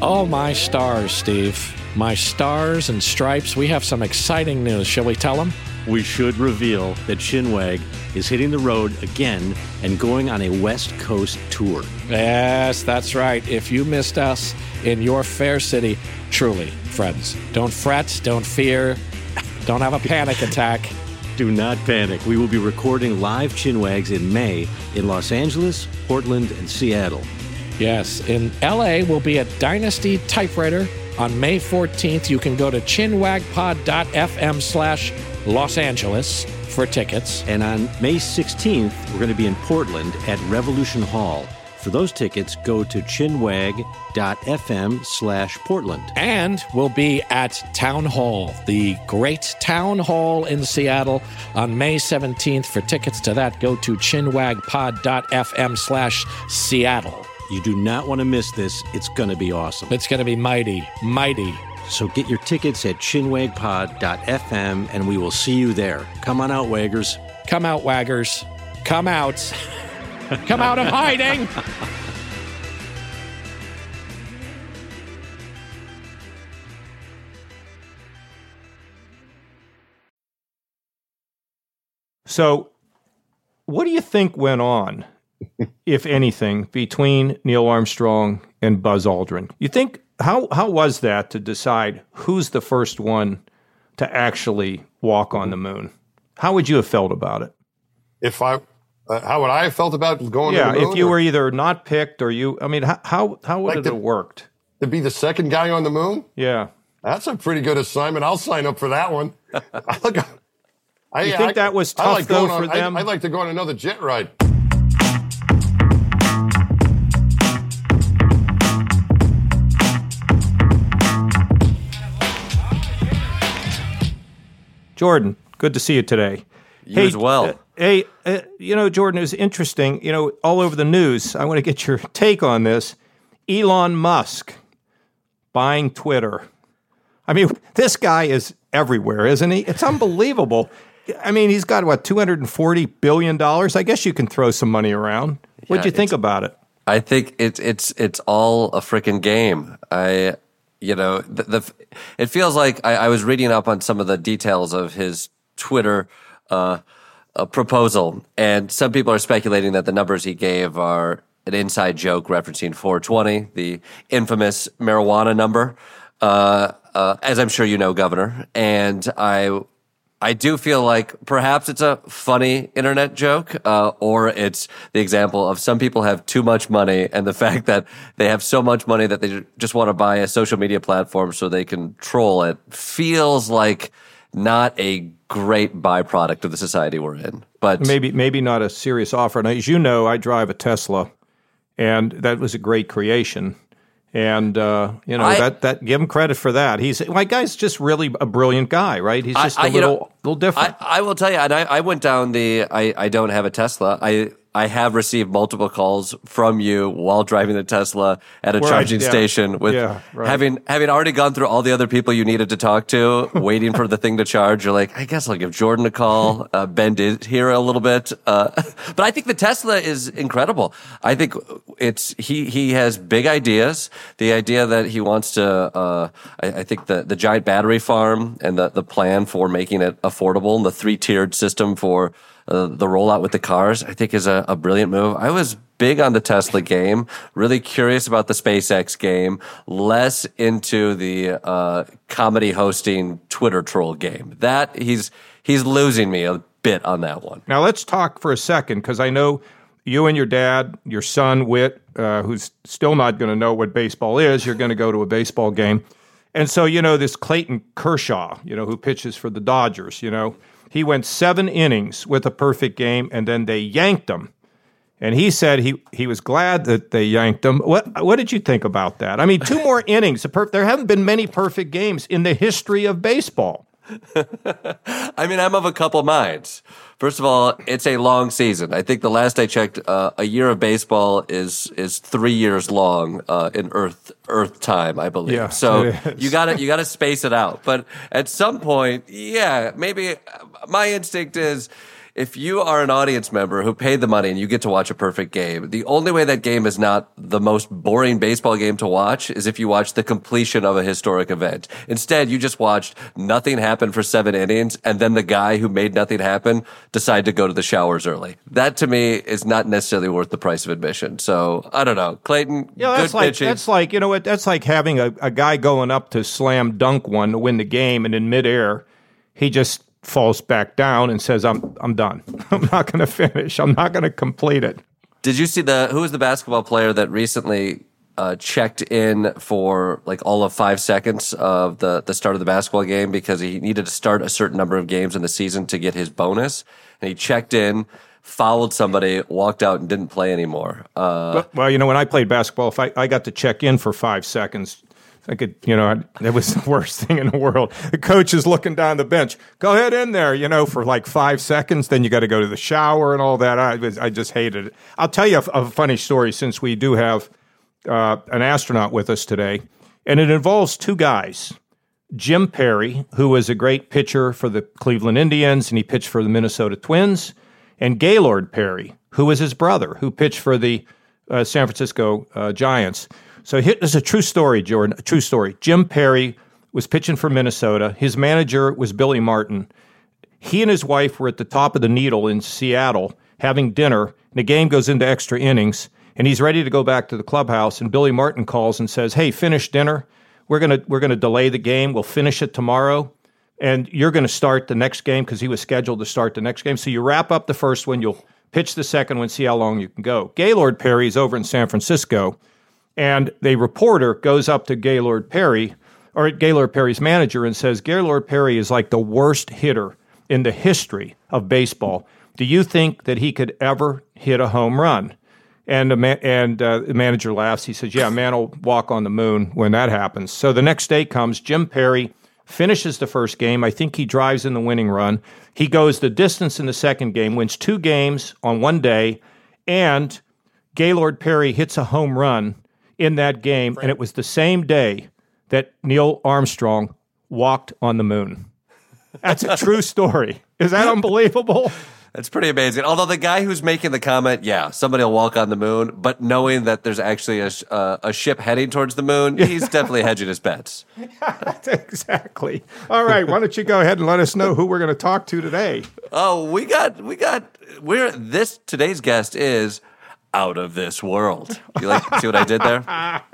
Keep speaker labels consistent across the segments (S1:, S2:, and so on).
S1: Oh, my stars, Steve. My stars and stripes. We have some exciting news. Shall we tell them?
S2: We should reveal that Chinwag is hitting the road again and going on a West Coast tour.
S1: Yes, that's right. If you missed us in your fair city, truly, friends, don't fret, don't fear, don't have a panic attack.
S2: Do not panic. We will be recording live Chinwags in May in Los Angeles, Portland, and Seattle.
S1: Yes, in LA, we'll be at Dynasty Typewriter on May 14th. You can go to chinwagpod.fm slash Los Angeles for tickets.
S2: And on May 16th, we're going to be in Portland at Revolution Hall. For those tickets, go to chinwag.fm slash Portland.
S1: And we'll be at Town Hall, the great Town Hall in Seattle on May 17th. For tickets to that, go to chinwagpod.fm slash Seattle.
S2: You do not want to miss this. It's going to be awesome.
S1: It's going to be mighty, mighty.
S2: So get your tickets at chinwagpod.fm and we will see you there. Come on out, Waggers.
S1: Come out, Waggers. Come out. Come out of hiding.
S3: So, what do you think went on, if anything, between Neil Armstrong and Buzz Aldrin? You think how how was that to decide who's the first one to actually walk on the moon? How would you have felt about it?
S4: If I, uh, how would I have felt about going?
S3: Yeah,
S4: to the moon,
S3: if you
S4: or
S3: were either not picked or you, I mean, how how, how would
S4: Like
S3: it
S4: the-
S3: have worked?
S4: to be the second guy on the moon,
S3: Yeah,
S4: that's a pretty good assignment. I'll sign up for that one. I, I,
S3: think that was
S4: I
S3: tough,
S4: like
S3: though, for
S4: on, I-
S3: them?
S4: I'd like to go on another jet ride.
S3: Jordan, good to see you today.
S5: You as well.
S3: uh, hey, uh, you know, Jordan, it was interesting. You know, all over the news. I want to get your take on this. Elon Musk buying Twitter. I mean, this guy is everywhere, isn't he? It's unbelievable. I mean, he's got what two hundred and forty billion dollars. I guess you can throw some money around. What'd
S5: Yeah,
S3: you think about it?
S5: I think it's it's it's all a freaking game. I you know the, the it feels like I, I was reading up on some of the details of his Twitter uh, uh, proposal, and some people are speculating that the numbers he gave are an inside joke referencing 420, the infamous marijuana number. Uh, uh, as I'm sure you know, Governor, and I I do feel like perhaps it's a funny internet joke, uh, or it's the example of some people have too much money and the fact that they have so much money that they just want to buy a social media platform so they can troll it feels like not a great byproduct of the society we're in. But
S3: Maybe maybe not a serious offer. Now, as you know, I drive a Tesla, and that was a great creation. And uh, you know
S5: I-
S3: that that give him credit for that. He's my guy's just really a brilliant guy, right? He's just a
S5: I- you
S3: little
S5: know,
S3: little different.
S5: I, I will tell you, and I, I went down the. I, I don't have a Tesla. I I have received multiple calls from you while driving the Tesla at a
S3: Where I-
S5: charging
S3: yeah.
S5: station with
S3: Yeah, right.
S5: having having already gone through all the other people you needed to talk to, waiting for the thing to charge. You're like, I guess I'll give Jordan a call. Uh, ben did here a little bit, uh, but I think the Tesla is incredible. I think it's he he has big ideas. The idea that he wants to, uh, I, I think the the giant battery farm and the the plan for making it affordable and the three tiered system for uh, the rollout with the cars, I think is a, a brilliant move. I was big on the Tesla game, really curious about the SpaceX game, less into the uh, comedy hosting Twitter troll game. That he's he's losing me a bit on that one.
S3: now let's talk for a second because I know you and your dad, your son Wit, uh, who's still not going to know what baseball is. You're going to go to a baseball game, and so you know this Clayton Kershaw, you know who pitches for the Dodgers. You know he went seven innings with a perfect game, and then they yanked him. And he said he he was glad that they yanked him. What what did you think about that? I mean, two more innings. a per- There haven't been many perfect games in the history of baseball.
S5: I mean, I'm of a couple minds. First of all, it's a long season. I think the last I checked, uh, a year of baseball is is three years long uh, in Earth Earth time, I believe.
S3: Yeah,
S5: so you got to you got to space it out. But at some point, yeah, maybe my instinct is if you are an audience member who paid the money and you get to watch a perfect game, the only way that game is not the most boring baseball game to watch is if you watch the completion of a historic event. Instead, you just watched nothing happen for seven innings and then the guy who made nothing happen decide to go to the showers early. That to me is not necessarily worth the price of admission. So I don't know. Clayton,
S3: Yeah, that's like
S5: pitching.
S3: that's like you know what that's like having a, a guy going up to slam dunk one to win the game, and in midair, he just falls back down and says, "I'm I'm done. I'm not going to finish. I'm not going to complete it."
S5: Did you see the who was the basketball player that recently uh, checked in for like all of five seconds of the the start of the basketball game because he needed to start a certain number of games in the season to get his bonus, and he checked in, Followed somebody, walked out, and didn't play anymore. Uh,
S3: But, well, you know, when I played basketball, if I, I got to check in for five seconds, I could, you know, that was the worst thing in the world. The coach is looking down the bench. Go ahead in there, you know, for like five seconds. Then you got to go to the shower and all that. I was, I just hated it. I'll tell you a, a funny story since we do have uh, an astronaut with us today, and it involves two guys. Jim Perry, who was a great pitcher for the Cleveland Indians, and he pitched for the Minnesota Twins, and Gaylord Perry, who was his brother, who pitched for the uh, San Francisco uh, Giants. So here- this is a true story, Jordan, a true story. Jim Perry was pitching for Minnesota. His manager was Billy Martin. He and his wife were at the top of the needle in Seattle having dinner, and the game goes into extra innings, and he's ready to go back to the clubhouse, and Billy Martin calls and says, "Hey, finish dinner. We're gonna we're gonna delay the game. We'll finish it tomorrow." and you're going to start the next game because he was scheduled to start the next game. So you wrap up the first one, you'll pitch the second one, see how long you can go. Gaylord Perry's over in San Francisco, and the reporter goes up to Gaylord Perry or Gaylord Perry's manager and says, Gaylord Perry is like the worst hitter in the history of baseball. Do you think that he could ever hit a home run? And ma- and uh, the manager laughs. He says, "Yeah, a man will walk on the moon when that happens." So the next day comes. Jim Perry finishes the first game. I think he drives in the winning run. He goes the distance in the second game, wins two games on one day, and Gaylord Perry hits a home run in that game, and it was the same day that Neil Armstrong walked on the moon. That's a true story. Is that unbelievable?
S5: That's pretty amazing. Although the guy who's making the comment, yeah, somebody will walk on the moon, but knowing that there's actually a, sh- uh, a ship heading towards the moon, he's definitely hedging his bets.
S3: exactly. All right. Why don't you go ahead and let us know who we're going to talk to today?
S5: Oh, we got, we got, we're, this, today's guest is out of this world. You like, see what I did there?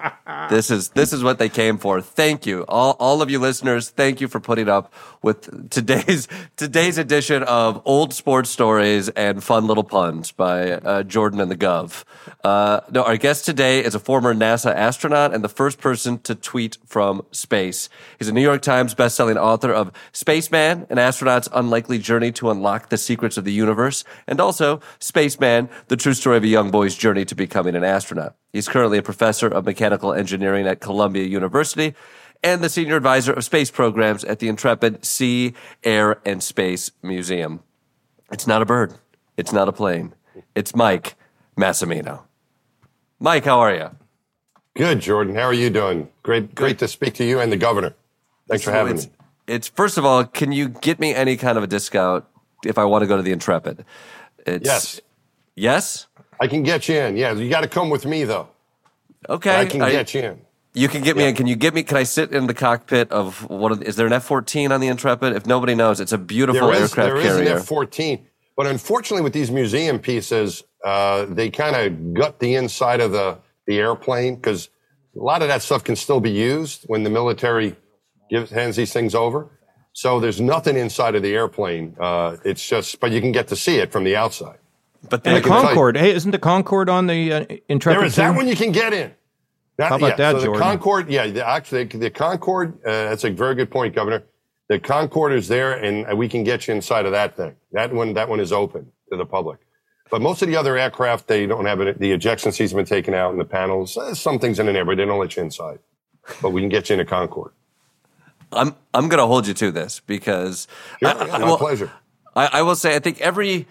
S5: This is, this is what they came for. Thank you. All, all of you listeners, thank you for putting up with today's, today's edition of old sports stories and fun little puns by uh, Jordan and the Gov. Uh, no, our guest today is a former NASA astronaut and the first person to tweet from space. He's a New York Times bestselling author of Spaceman, an astronaut's unlikely journey to unlock the secrets of the universe, and also Spaceman, the true story of a young journey to becoming an astronaut. He's currently a professor of mechanical engineering at Columbia University and the senior advisor of space programs at the Intrepid Sea, Air, and Space Museum. It's not a bird. It's not a plane. It's Mike Massimino. Mike, how are you?
S4: Good, Jordan. How are you doing? Great, great to speak to you and the governor. Thanks for having
S5: it's,
S4: me.
S5: It's first of all, can you get me any kind of a discount if I want to go to the Intrepid? It's,
S4: Yes,
S5: Yes.
S4: I can get you in. Yeah, you got to come with me though.
S5: Okay.
S4: I can
S5: Are-
S4: get you in.
S5: You can get me in. Can you get me? Can I sit in the cockpit of what? Is is there an F fourteen on the Intrepid? If nobody knows, it's a beautiful
S4: There is,
S5: aircraft
S4: there is
S5: carrier.
S4: an F-14, but unfortunately, with these museum pieces, uh, they kind of gut the inside of the the airplane because a lot of that stuff can still be used when the military gives hands these things over. So there's nothing inside of the airplane. Uh, it's just, but you can get to see it from the outside.
S5: But
S3: And the
S4: can
S3: Concorde. Hey, isn't the Concorde on the uh, Intrepid?
S4: There is that one you can get in. That-
S3: How about
S4: yeah,
S3: that,
S4: so the
S3: Jordan?
S4: Concorde, yeah, the, actually, the Concorde, uh, that's a very good point, Governor. The Concorde is there, and we can get you inside of that thing. That one, that one is open to the public. But most of the other aircraft, they don't have it. The ejection seats have been taken out, and the panels. Uh, some things in there, but they don't let you inside. But we can get you in a Concorde.
S5: I'm I'm going to hold you to this because
S4: Sure,
S5: I-
S4: yeah,
S5: I
S4: my
S5: will-
S4: pleasure.
S5: I, I will say I think every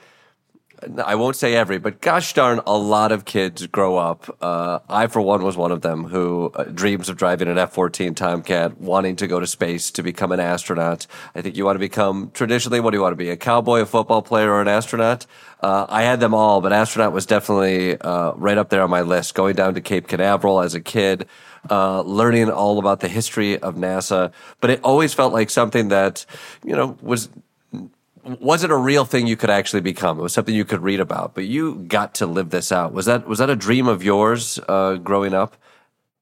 S5: I won't say every, but gosh darn, a lot of kids grow up. Uh, I, for one, was one of them who uh, dreams of driving an F 14 Tomcat, wanting to go to space to become an astronaut. I think you want to become, traditionally, what do you want to be? A cowboy, a football player, or an astronaut? Uh, I had them all, but astronaut was definitely uh, right up there on my list. Going down to Cape Canaveral as a kid, uh, learning all about the history of NASA, but it always felt like something that, you know, was wasn't a real thing you could actually become. It was something you could read about, but you got to live this out. Was that was that a dream of yours uh, growing up?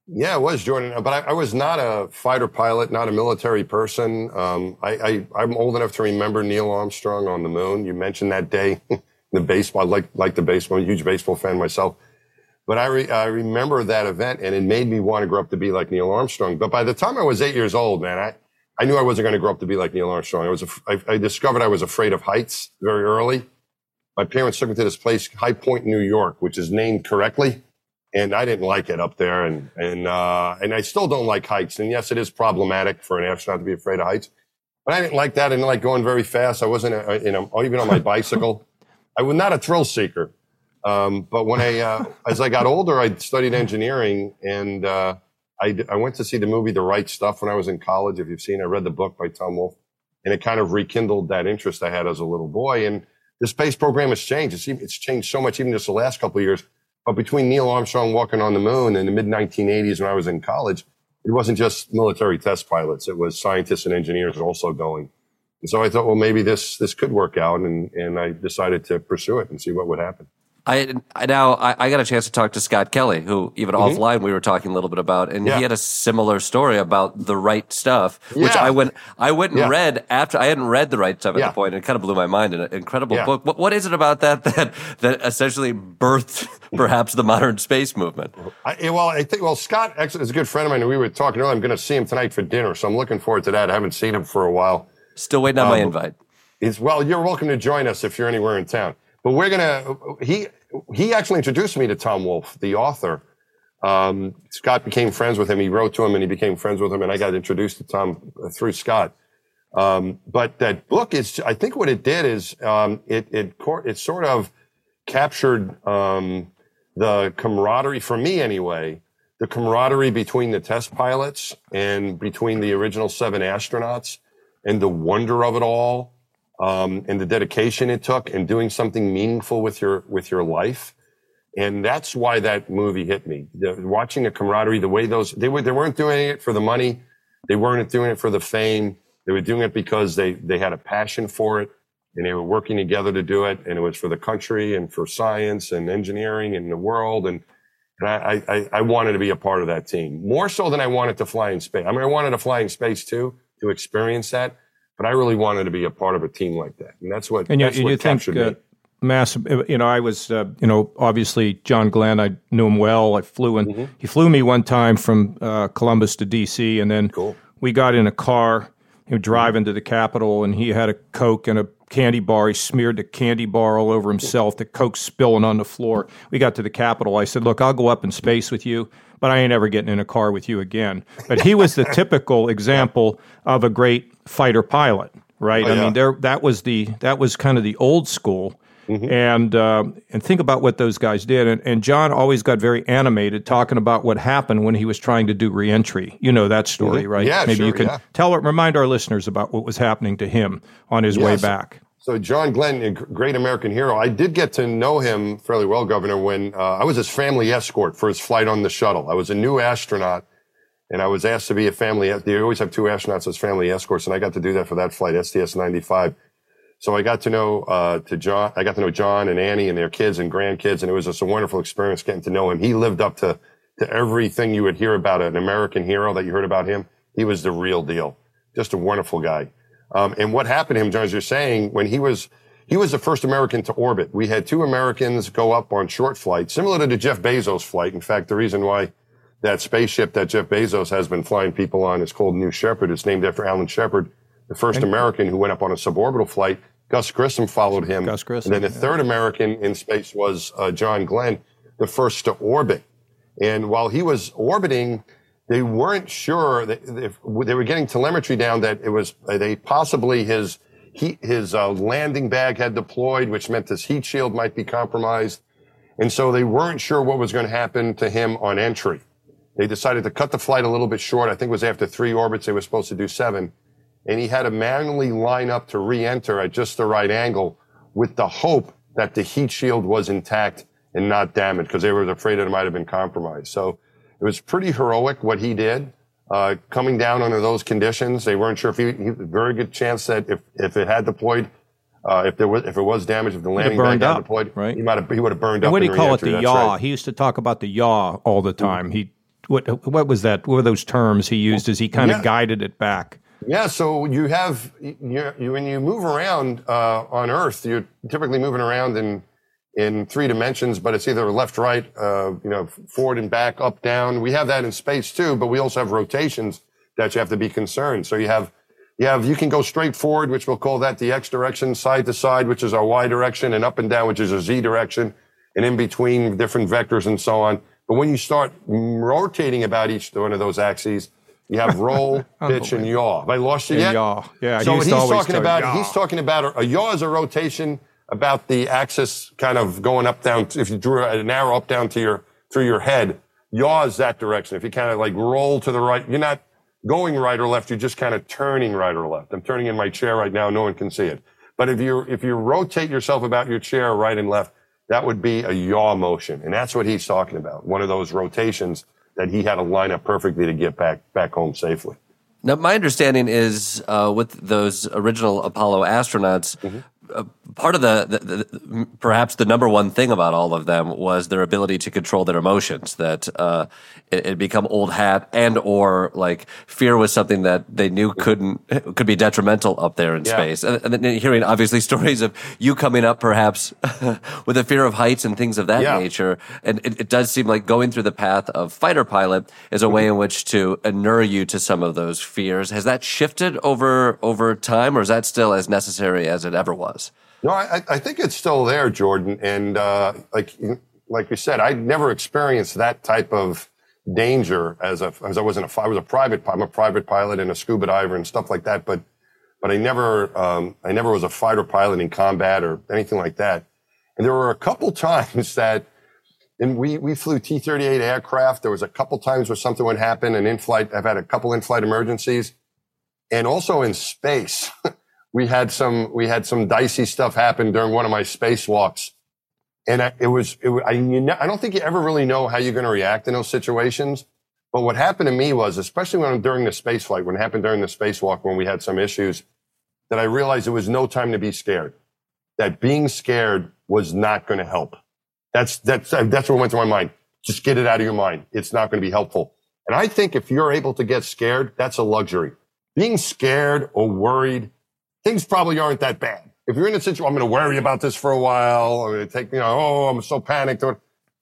S4: Yeah, it was Jordan, but I, I, was not a fighter pilot, not a military person. Um, I, am old enough to remember Neil Armstrong on the moon. You mentioned that day, the baseball, like like the baseball, I'm a huge baseball fan myself. But I, re, I remember that event, and it made me want to grow up to be like Neil Armstrong. But by the time I was eight years old, man, I I knew I wasn't going to grow up to be like Neil Armstrong. I was, I, I discovered I was afraid of heights very early. My parents took me to this place, High Point, New York, which is named correctly. And I didn't like it up there. And, and, uh, and I still don't like heights. And yes, it is problematic for an astronaut to be afraid of heights. But I didn't like that. I didn't like going very fast. I wasn't, a, you know, even on my bicycle. I was not a thrill seeker. Um, but when I, uh, as I got older, I studied engineering and, uh, I, I went to see the movie The Right Stuff when I was in college. If you've seen, I read the book by Tom Wolfe, and it kind of rekindled that interest I had as a little boy. And the space program has changed. It's, it's changed so much, even just the last couple of years. But between Neil Armstrong walking on the moon in the mid 1980s when I was in college, it wasn't just military test pilots. It was scientists and engineers also going. And so I thought, well, maybe this, this could work out. And, and I decided to pursue it and see what would happen.
S5: I, I now I, I, got a chance to talk to Scott Kelly, who even mm-hmm. offline we were talking a little bit about, and yeah. he had a similar story about the right stuff, yeah. which I went I went and yeah. read after I hadn't read the right stuff at the point, and it kind of blew my mind. An incredible book. What, what is it about that that that essentially birthed perhaps the modern space movement?
S4: I, well, I think well Scott is a good friend of mine, and we were talking earlier. I'm going to see him tonight for dinner, so I'm looking forward to that. I haven't seen him for a while.
S5: Still waiting on um, my invite.
S4: Is well, you're welcome to join us if you're anywhere in town. But we're gonna he he actually introduced me to Tom Wolfe, the author. Um, Scott became friends with him. He wrote to him and he became friends with him, and I got introduced to Tom through Scott. Um, but that book is, I think what it did is um, it, it, it sort of captured um, the camaraderie, for me anyway, the camaraderie between the test pilots and between the original seven astronauts and the wonder of it all um, and the dedication it took and doing something meaningful with your with your life. And that's why that movie hit me. The, watching the camaraderie, the way those they were they weren't doing it for the money, they weren't doing it for the fame. They were doing it because they they had a passion for it and they were working together to do it. And it was for the country and for science and engineering and the world. And, and I, I, I wanted to be a part of that team more so than I wanted to fly in space. I mean, I wanted to fly in space too, to experience that. But I really wanted to be a part of a team like that, and that's what.
S3: And you,
S4: that's
S3: and
S4: what
S3: you think uh, massive? You know, I was, uh, you know, obviously John Glenn. I knew him well. I flew in. Mm-hmm. He flew me one time from uh, Columbus to D.C. and then
S4: cool.
S3: we got in a car. You know, driving to the Capitol, and he had a Coke and a candy bar. He smeared the candy bar all over himself. The Coke spilling on the floor. We got to the Capitol. I said, "Look, I'll go up in space with you." but I ain't ever getting in a car with you again. But he was the typical example of a great fighter pilot right? Oh, I mean, there that was the that was kind of the old school. Mm-hmm. And uh, and think about what those guys did. And, and John always got very animated talking about what happened when he was trying to do reentry. You know that story,
S4: mm-hmm.
S3: right?
S4: Yeah,
S3: Maybe
S4: sure,
S3: you can
S4: yeah.
S3: tell remind our listeners about what was happening to him on his way back.
S4: So John Glenn, a great American hero. I did get to know him fairly well, Governor, when uh, I was his family escort for his flight on the shuttle. I was a new astronaut and I was asked to be a family. They always have two astronauts as family escorts, and I got to do that for that flight, STS 95. So I got to know uh, to John. I got to know John and Annie and their kids and grandkids, and it was just a wonderful experience getting to know him. He lived up to to everything you would hear about an American hero that you heard about him. He was the real deal. Just a wonderful guy. Um, and what happened to him, John, as you're saying, when he was he was the first American to orbit. We had two Americans go up on short flights, similar to the Jeff Bezos flight. In fact, the reason why that spaceship that Jeff Bezos has been flying people on is called New Shepard. It's named after Alan Shepard, the first American who went up on a suborbital flight. Gus Grissom followed him.
S3: Gus Grissom.
S4: And then the yeah. third American in space was uh, John Glenn, the first to orbit. And while he was orbiting, they weren't sure that if they were getting telemetry down that it was uh, they possibly his heat, his uh, landing bag had deployed, which meant his heat shield might be compromised. And so they weren't sure what was going to happen to him on entry. They decided to cut the flight a little bit short. I think it was after three orbits. They were supposed to do seven. And he had to manually line up to re-enter at just the right angle with the hope that the heat shield was intact and not damaged because they were afraid it might have been compromised. So it was pretty heroic what he did. Uh, coming down under those conditions, they weren't sure if he, he very good chance that if, if it had deployed, uh, if there was if it was damaged, if the landing
S3: burned
S4: bag had
S3: up,
S4: deployed,
S3: right?
S4: he might have he would have burned
S3: And
S4: up.
S3: what do you call it? The yaw.
S4: right.
S3: He used to talk about the yaw all the time. He what what was that? What were those terms he used as he kind of
S4: Yeah.
S3: guided it back?
S4: Yeah, so you have you, you when you move around uh, on Earth, you're typically moving around in in three dimensions, but it's either left, right, uh, you know, forward and back, up, down. We have that in space too, but we also have rotations that you have to be concerned. So you have you have you can go straight forward, which we'll call that the X direction, side to side, which is our Y direction, and up and down, which is a Z direction, and in between different vectors and so on. But when you start rotating about each one of those axes, you have roll, pitch, and yaw. Have I lost you
S3: And
S4: yet?
S3: yaw. Yeah,
S4: So he's talking about
S3: yaw.
S4: he's talking about a, a yaw is a rotation about the axis kind of going up down. If you drew an arrow up down to your through your head, yaw is that direction. If you kind of like roll to the right, you're not going right or left. You're just kind of turning right or left. I'm turning in my chair right now. No one can see it. But if you if you rotate yourself about your chair right and left, that would be a yaw motion, and that's what he's talking about. One of those rotations that he had to line up perfectly to get back back home safely.
S5: Now, my understanding is uh, with those original Apollo astronauts, uh, part of the, the, the perhaps the number one thing about all of them was their ability to control their emotions. That uh, it, it become old hat and or like fear was something that they knew couldn't could be detrimental up there in
S4: Yeah.
S5: space. And, and then hearing obviously stories of you coming up perhaps with a fear of heights and things of that
S4: Yeah.
S5: nature, and it, it does seem like going through the path of fighter pilot is a way in which to inure you to some of those fears. Has that shifted over over time, or is that still as necessary as it ever was?
S4: No, I, I think it's still there, Jordan. And uh, like like you said, I never experienced that type of danger as a as I wasn't a I was a private I'm a private pilot and a scuba diver and stuff like that. But but I never um, I never was a fighter pilot in combat or anything like that. And there were a couple times that. And we, we flew T-38 aircraft. There was a couple times where something would happen, an in-flight. I've had a couple in-flight emergencies, and also in space. we had some we had some dicey stuff happen during one of my spacewalks, and I, it was it, I you know, I don't think you ever really know how you're going to react in those situations. But what happened to me was, especially when during the space flight, when it happened during the spacewalk, when we had some issues, that I realized it was no time to be scared. That being scared was not going to help. That's that's that's what went through my mind. Just get it out of your mind. It's not going to be helpful. And I think if you're able to get scared, that's a luxury. Being scared or worried, things probably aren't that bad. If you're in a situation, I'm going to worry about this for a while. I'm going to take, you know, oh, I'm so panicked.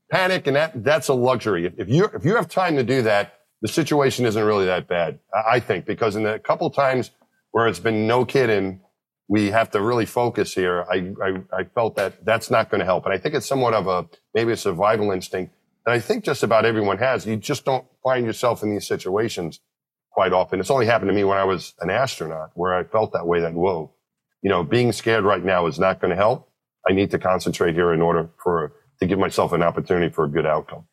S4: Panic, and that that's a luxury. If, you if you have time to do that, the situation isn't really that bad. I, I think because in the couple times where it's been no kidding, we have to really focus here. I I, I felt that that's not going to help, and I think it's somewhat of a maybe a survival instinct that I think just about everyone has. You just don't find yourself in these situations quite often. It's only happened to me when I was an astronaut, where I felt that way. That whoa, you know, being scared right now is not going to help. I need to concentrate here in order for to give myself an opportunity for a good outcome.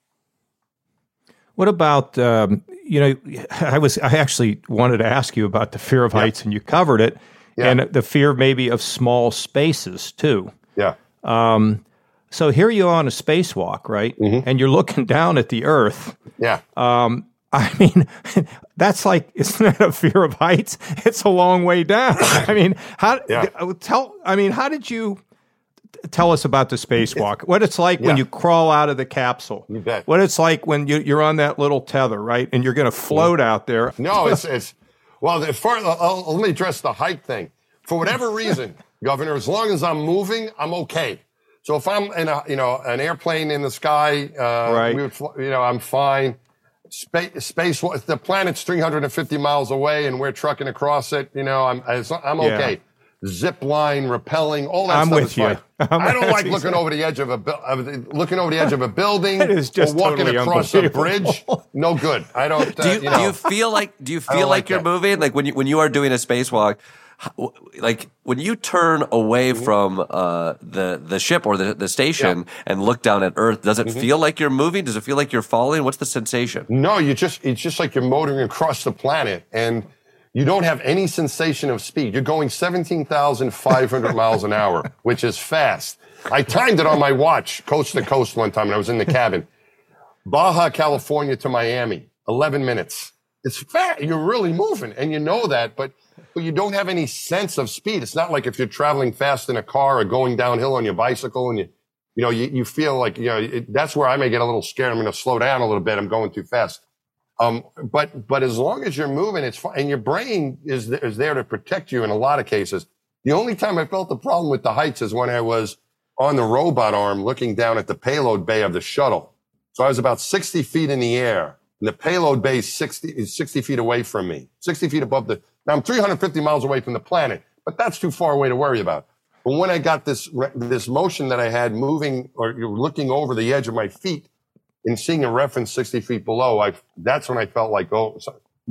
S3: What about um, you know? I was I actually wanted to ask you about the fear of heights, and you covered it,
S4: Yeah.
S3: and the fear maybe of small spaces too.
S4: Yeah.
S3: Um, So here you are on a spacewalk, right?
S4: Mm-hmm.
S3: And you're looking down at the Earth.
S4: Yeah.
S3: Um, I mean, that's like isn't that a fear of heights? It's a long way down. I mean, how
S4: Yeah.
S3: tell? I mean, how did you tell us about the spacewalk? What it's like when you crawl out of the capsule?
S4: You bet.
S3: What it's like when you, you're on that little tether, right? And you're going to float out there.
S4: No, it's it's well. As far I'll, let me address the height thing. For whatever reason, Governor, as long as I'm moving, I'm okay. So if I'm in a you know an airplane in the sky, uh,
S3: Right.
S4: we would, fl- you know, I'm fine. Space, space, the planet's 350 miles away, and we're trucking across it. You know, I'm I'm
S3: Yeah.
S4: okay. Zip line, rappelling, all that
S3: I'm
S4: stuff
S3: with
S4: is
S3: you.
S4: fine.
S3: I'm-
S4: I don't like looking
S3: exactly-
S4: over the edge of a bu- looking over the edge of a building
S3: That is just
S4: or walking
S3: totally
S4: across a
S3: unbelievable.
S4: bridge. No good. I don't. Uh,
S5: Do you,
S4: you know,
S5: do you feel like do you feel like,
S4: like
S5: you're
S4: that.
S5: moving? Like when you when you are doing a spacewalk, how- like when you turn away
S4: Mm-hmm.
S5: from uh, the the ship or the, the station and look down at Earth, does
S4: Mm-hmm.
S5: it feel like you're moving? Does it feel like you're falling? What's the sensation?
S4: No, you just it's just like you're motoring across the planet and you don't have any sensation of speed. You're going 17,500 miles an hour, which is fast. I timed it on my watch, coast to coast one time, and I was in the cabin. Baja, California to Miami, 11 minutes. It's fast. You're really moving, and you know that, but, but you don't have any sense of speed. It's not like if you're traveling fast in a car or going downhill on your bicycle and you, you know, you, you feel like, you know, it, that's where I may get a little scared. I'm going to slow down a little bit. I'm going too fast. Um, but, but as long as you're moving, it's fine. And your brain is, is there to protect you in a lot of cases. The only time I felt the problem with the heights is when I was on the robot arm looking down at the payload bay of the shuttle. So I was about 60 feet in the air and the payload bay is 60, is 60 feet away from me, 60 feet above the, now I'm 350 miles away from the planet, but that's too far away to worry about. But when I got this, this motion that I had moving or looking over the edge of my feet and seeing a reference 60 feet below, I, that's when I felt like, oh,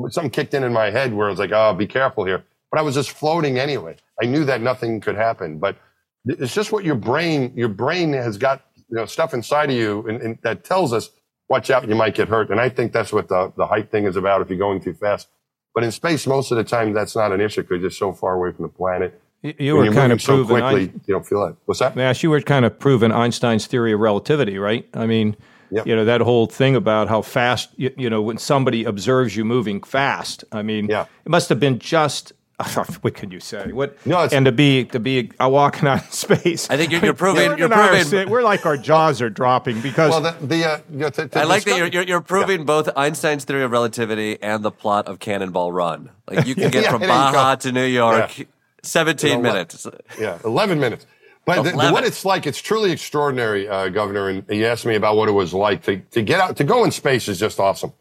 S4: something kicked in in my head where I was like, oh, be careful here. But I was just floating anyway. I knew that nothing could happen, but it's just what your brain, your brain has got, you know, stuff inside of you and, and that tells us, watch out, you might get hurt. And I think that's what the, the height thing is about if you're going too fast. But in space, most of the time, that's not an issue because you're so far away from the planet.
S3: You, you were kind of
S4: so
S3: proving.
S4: quickly,
S3: Ein-
S4: you don't feel it. What's that?
S3: Nash, you were kind of proving Einstein's theory of relativity, right? I mean,
S4: Yep.
S3: you know that whole thing about how fast, you, you know, when somebody observes you moving fast. I mean,
S4: Yeah.
S3: it must have been just. What can you say? What?
S4: No, it's-
S3: and to be to be uh, walking out in space.
S5: I think you're- you're proving-
S3: Jordan
S5: you're
S3: and I are
S5: proving-
S3: sit- we're like our jaws are dropping because
S4: Well, the, the, uh, you know, to, to
S5: I like that
S4: discover-
S5: you're, you're, you're proving both Einstein's theory of relativity and the plot of Cannonball Run. Like you can get
S4: Yeah,
S5: from Baja to New York,
S4: Yeah.
S5: 17
S4: You know what?
S5: minutes.
S4: Yeah, 11 minutes. But the, the, what it's like, it's truly extraordinary, uh, Governor. And you asked me about what it was like to, to get out, to go in space is just awesome.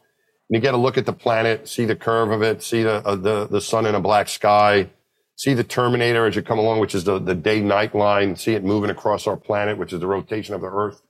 S4: You get a look at the planet, see the curve of it, see the, uh, the, the sun in a black sky, see the Terminator as you come along, which is the, the day night line, see it moving across our planet, which is the rotation of the Earth.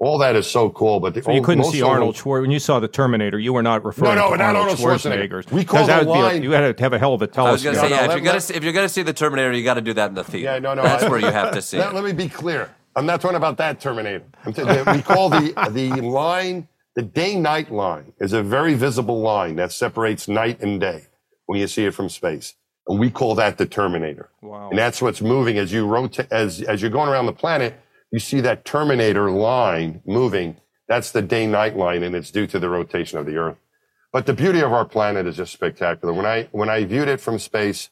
S4: All that is so cool. But the,
S3: you couldn't
S4: most
S3: see Arnold Schwarzenegger when you saw the Terminator. You were not referring
S4: no,
S3: to
S4: not
S3: Arnold
S4: Arnold Schwarzenegger. We call
S3: 'Cause that
S4: the
S3: would a-
S4: line-
S3: you had to have a hell of a
S5: I was
S3: telescope.
S5: going to say, yeah,
S4: no,
S5: if,
S4: let-
S5: you're gonna
S4: let-
S5: see, if you're going to see the Terminator, you got to do that in the theater.
S4: Yeah, no, no.
S5: That's
S4: I-
S5: where you have to see
S4: Let,
S5: it.
S4: let me be clear. I'm not talking about that Terminator. I'm t- we call the the line the day-night line is a very visible line that separates night and day when you see it from space, and we call that the Terminator.
S3: Wow.
S4: And that's what's moving as you rotate as as you're going around the planet. You see that Terminator line moving. That's the day-night line, and it's due to the rotation of the Earth. But the beauty of our planet is just spectacular. When I when I viewed it from space,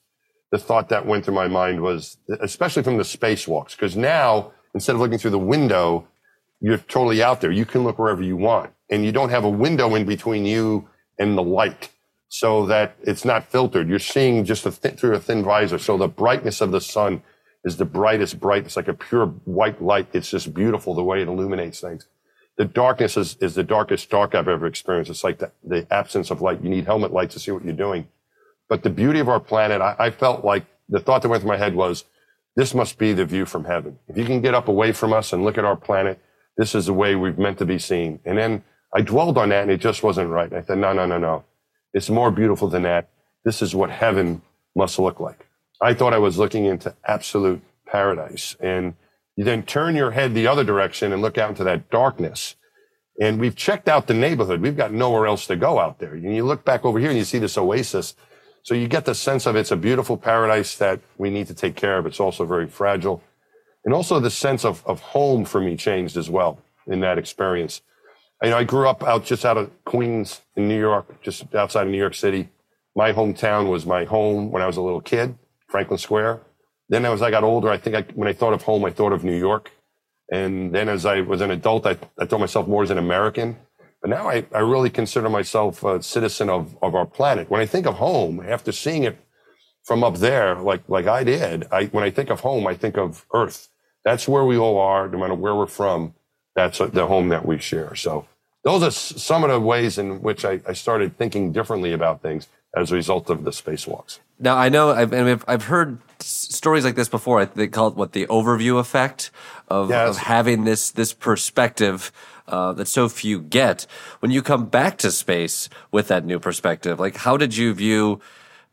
S4: the thought that went through my mind was, especially from the spacewalks, because now instead of looking through the window, you're totally out there. You can look wherever you want, and you don't have a window in between you and the light, so that it's not filtered. You're seeing just a thi- through a thin visor. So the brightness of the sun is the brightest bright. It's like a pure white light. It's just beautiful the way it illuminates things. The darkness is, is the darkest dark I've ever experienced. It's like the, the absence of light. You need helmet lights to see what you're doing. But the beauty of our planet, I, I felt like the thought that went through my head was, this must be the view from heaven. If you can get up away from us and look at our planet, this is the way we've meant to be seen. And then I dwelled on that and it just wasn't right. I said, no, no, no, no. It's more beautiful than that. This is what heaven must look like. I thought I was looking into absolute paradise. And you then turn your head the other direction and look out into that darkness. And we've checked out the neighborhood. We've got nowhere else to go out there. And you look back over here and you see this oasis. So you get the sense of it's a beautiful paradise that we need to take care of. It's also very fragile. And also the sense of, of home for me changed as well in that experience. You know, I grew up out just out of Queens in New York, just outside of New York City. My hometown was my home when I was a little kid, Franklin Square. Then as I got older, I think I, when I thought of home, I thought of New York. And then as I was an adult, I, I thought myself more as an American. But now I, I really consider myself a citizen of, of our planet. When I think of home, after seeing it from up there, like, like I did, I, when I think of home, I think of Earth. That's where we all are, no matter where we're from. That's the home that we share. So those are some of the ways in which I, I started thinking differently about things as a result of the spacewalks.
S5: Now I know I've and I've, I've heard stories like this before. They call it what the overview effect of,
S4: Yes.
S5: of having this this perspective uh, that so few get. When you come back to space with that new perspective, like how did you view?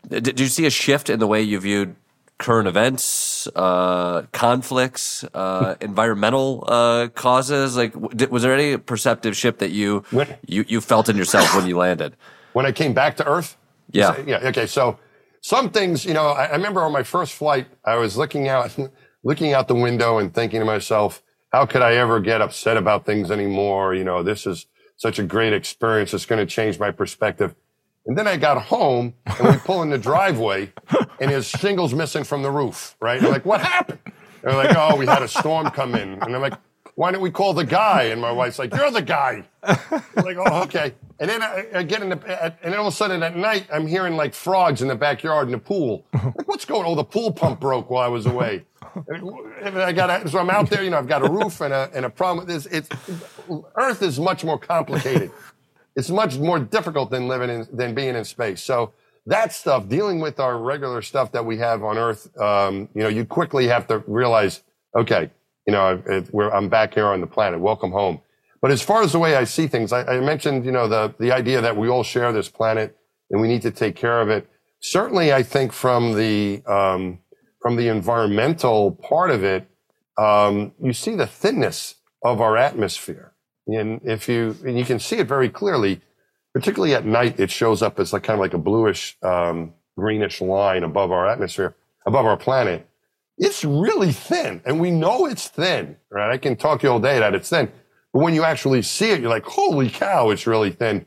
S5: Did you see a shift in the way you viewed current events, uh, conflicts, uh, environmental uh, causes? Like, was there any perceptive shift that you when, you you felt in yourself when you landed?
S4: When I came back to Earth?
S5: Yeah.
S4: yeah. Okay. So some things, you know, I, I remember on my first flight, I was looking out, looking out the window and thinking to myself, how could I ever get upset about things anymore? You know, this is such a great experience. It's going to change my perspective. And then I got home and we pull in the driveway and his shingles missing from the roof, right? I'm like, what happened? And They're like, oh, we had a storm come in. And I'm like, why don't we call the guy? And my wife's like, you're the guy. I'm like, oh, okay. And then I, I get in the, and then all of a sudden at night, I'm hearing like frogs in the backyard in the pool. Like, what's going on? Oh, the pool pump broke while I was away. And I got, so I'm out there, you know, I've got a roof and a, and a problem. This, it's, Earth is much more complicated. It's much more difficult than living in, than being in space. So that stuff, dealing with our regular stuff that we have on Earth, um, you know, you quickly have to realize, okay, you know, it, I'm back here on the planet. Welcome home. But as far as the way I see things, I, I mentioned, you know, the, the idea that we all share this planet and we need to take care of it. Certainly, I think from the, um, from the environmental part of it, um, you see the thinness of our atmosphere. And if you, and you can see it very clearly, particularly at night, it shows up as like kind of like a bluish, um, greenish line above our atmosphere, above our planet. It's really thin and we know it's thin, right? I can talk you all day that it's thin, but when you actually see it, you're like, holy cow, it's really thin.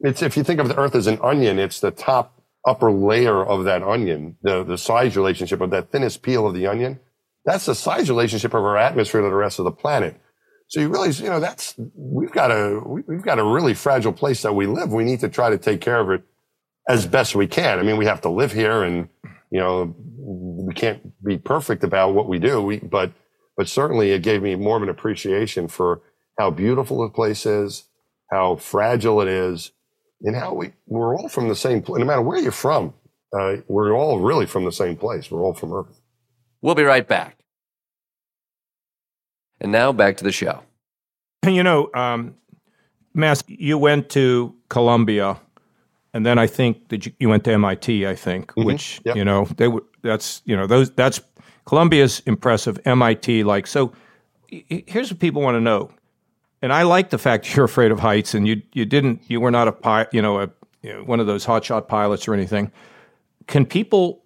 S4: It's, if you think of the earth as an onion, it's the top upper layer of that onion, the, the size relationship of that thinnest peel of the onion. That's the size relationship of our atmosphere to the rest of the planet. So you realize, you know, that's, we've got a, we've got a really fragile place that we live. We need to try to take care of it as best we can. I mean, we have to live here and, you know, we can't be perfect about what we do. We, but, but certainly it gave me more of an appreciation for how beautiful the place is, how fragile it is, and how we, we're all from the same place. No matter where you're from, uh, we're all really from the same place. We're all from Earth.
S5: We'll be right back. And now back to the show.
S3: You know, um, Mas, you went to Columbia, and then I think that you, you went to MIT. I think, mm-hmm. which yep. you know they were. That's you know those. That's Columbia's impressive. MIT, like so. Here's what people want to know, and I like the fact you're afraid of heights, and you you didn't you were not a pi, you know a you know, one of those hotshot pilots or anything. Can people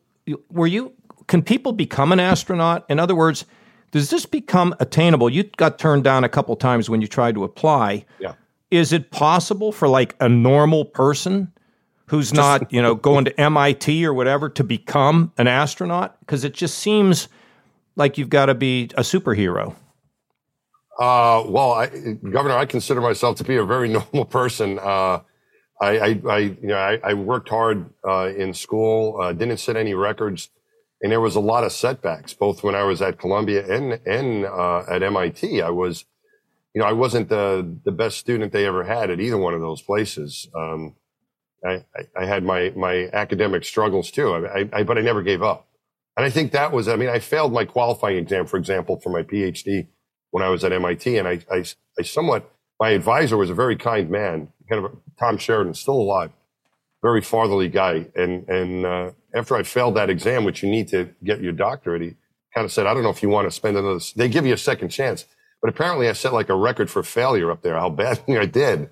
S3: were you? Can people become an astronaut? In other words does this become attainable? You got turned down a couple times when you tried to apply.
S4: Yeah.
S3: Is it possible for like a normal person who's not, you know, going to MIT or whatever to become an astronaut? Because it just seems like you've got to be a superhero.
S4: Uh, well, I, Governor, I consider myself to be a very normal person. Uh, I, I, I, you know, I, I worked hard uh, in school, uh, didn't set any records and there was a lot of setbacks, both when I was at Columbia and and uh, at MIT. I was, you know, I wasn't the the best student they ever had at either one of those places. Um, I, I, had my my academic struggles too, I, I, but I never gave up. And I think that was, I mean, I failed my qualifying exam, for example, for my PhD when I was at MIT, and I, I, I somewhat, my advisor was a very kind man, kind of Tom Sheridan, still alive, very fatherly guy, and and uh, after I failed that exam, which you need to get your doctorate, he kind of said, I don't know if you want to spend another, they give you a second chance. But apparently I set like a record for failure up there, how badly I did.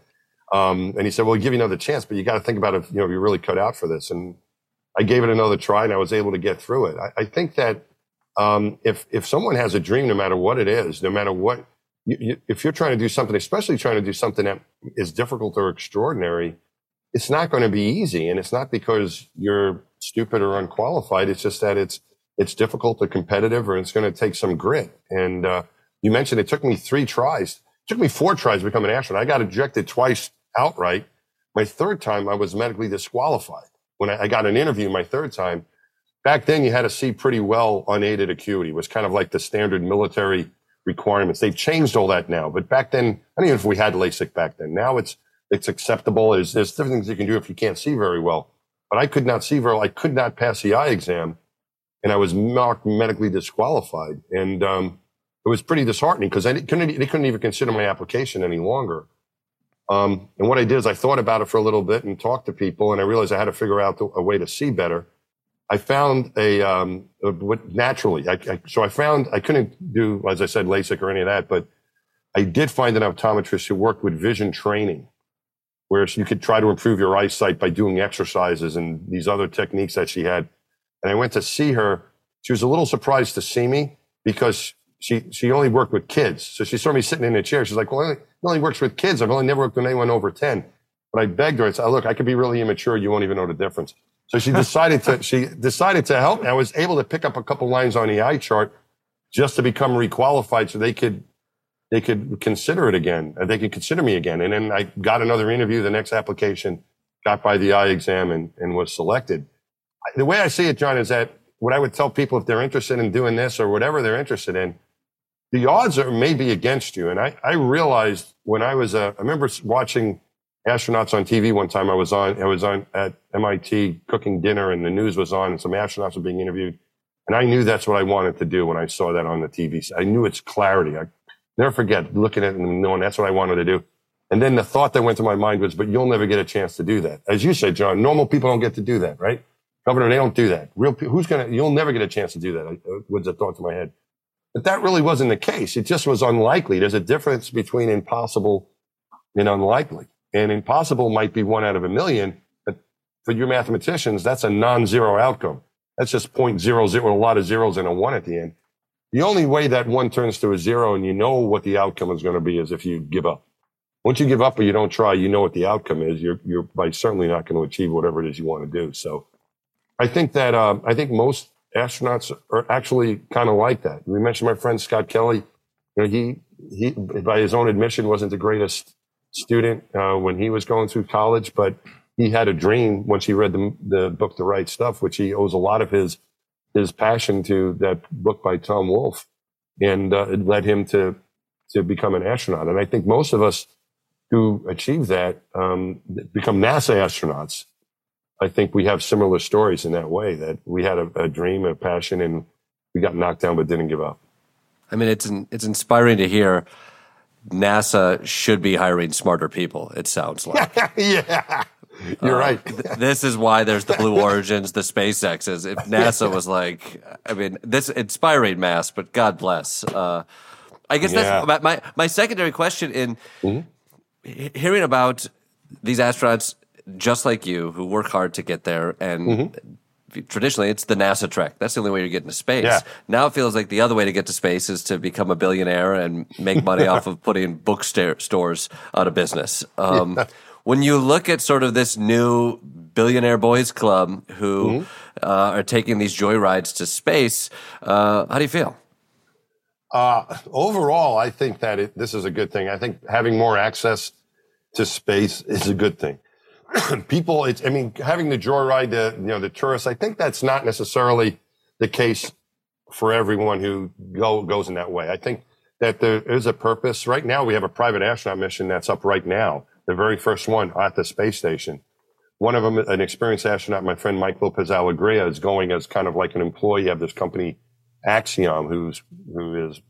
S4: Um, and he said, well, we'll give you another chance, but you got to think about if, you know, you're really cut out for this. And I gave it another try and I was able to get through it. I, I think that, um, if, if someone has a dream, no matter what it is, no matter what, you, you, if you're trying to do something, especially trying to do something that is difficult or extraordinary, it's not going to be easy. And it's not because you're stupid or unqualified. It's just that it's it's difficult or competitive, or it's going to take some grit. And uh, you mentioned it took me three tries. It took me four tries to become an astronaut. I got ejected twice outright. My third time, I was medically disqualified. When I, I got an interview, my third time, back then you had to see pretty well unaided acuity. It was kind of like the standard military requirements. They've changed all that now, but back then, I don't even know if we had LASIK back then. Now it's it's acceptable. There's, there's different things you can do if you can't see very well but I could not see very well. I could not pass the eye exam and I was marked medically disqualified. And, um, it was pretty disheartening because I couldn't, they couldn't even consider my application any longer. Um, and what I did is I thought about it for a little bit and talked to people and I realized I had to figure out a way to see better. I found a, um, what naturally. I, I, so I found I couldn't do, as I said, LASIK or any of that, but I did find an optometrist who worked with vision training, where you could try to improve your eyesight by doing exercises and these other techniques that she had. And I went to see her. She was a little surprised to see me because she she only worked with kids. So she saw me sitting in a chair. She's like, "Well, it only works with kids. I've only never worked with anyone over 10. But I begged her. I said, "Look, I could be really immature. You won't even know the difference." So she decided to she decided to help. I was able to pick up a couple lines on the eye chart just to become requalified, so they could they could consider it again. They could consider me again. And then I got another interview, the next application, got by the eye exam, and, and was selected. The way I see it, John, is that what I would tell people if they're interested in doing this or whatever they're interested in, the odds are maybe against you. And I, I realized when I was, uh, I remember watching astronauts on TV one time. I was on, I was on at MIT cooking dinner and the news was on and some astronauts were being interviewed. And I knew that's what I wanted to do when I saw that on the TV. I knew its clarity. I never forget looking at it and knowing that's what I wanted to do. And then the thought that went to my mind was, but you'll never get a chance to do that. As you said, John, normal people don't get to do that, right? Governor, they don't do that. Real, people, who's going to, you'll never get a chance to do that. Uh, was a thought to my head. But that really wasn't the case. It just was unlikely. There's a difference between impossible and unlikely. And impossible might be one out of a million, but for your mathematicians, that's a non-zero outcome. That's just point zero zero, a lot of zeros and a one at the end. The only way that one turns to a zero and you know what the outcome is going to be is if you give up. Once you give up or you don't try, you know what the outcome is. You're, you're by certainly not going to achieve whatever it is you want to do. So I think that, um, I think most astronauts are actually kind of like that. We mentioned my friend Scott Kelly. You know, he, he, by his own admission, wasn't the greatest student uh, when he was going through college, but he had a dream once he read the, the book, The Right Stuff, which he owes a lot of his his passion to that book by Tom Wolfe, and uh, it led him to to become an astronaut. And I think most of us who achieve that um, become NASA astronauts. I think we have similar stories in that way that we had a, a dream, a passion, and we got knocked down but didn't give up.
S5: I mean, it's an, it's inspiring to hear NASA should be hiring smarter people. It sounds like.
S4: yeah. You're uh, right.
S5: th- this is why there's the Blue Origins, the SpaceXs. If NASA was like, I mean, this inspiring mass, but God bless. Uh, I guess yeah. that's my, my, my secondary question in mm-hmm. hearing about these astronauts just like you who work hard to get there and mm-hmm traditionally it's the NASA trek. That's the only way you're getting to space. Yeah. Now it feels like the other way to get to space is to become a billionaire and make money off of putting bookstores out of business. Um, yeah. When you look at sort of this new billionaire boys club who mm-hmm. uh, are taking these joyrides to space, uh, how do you feel?
S4: Uh, overall, I think that it, this is a good thing. I think having more access to space is a good thing. people, it's, I mean, having the joyride, the, you know, the tourists, I think that's not necessarily the case for everyone who go, goes in that way. I think that there is a purpose. Right now, we have a private astronaut mission that's up right now, the very first one at the space station. One of them, an experienced astronaut, my friend Mike Lopez Alegria, is going as kind of like an employee of this company, Axiom, who's who is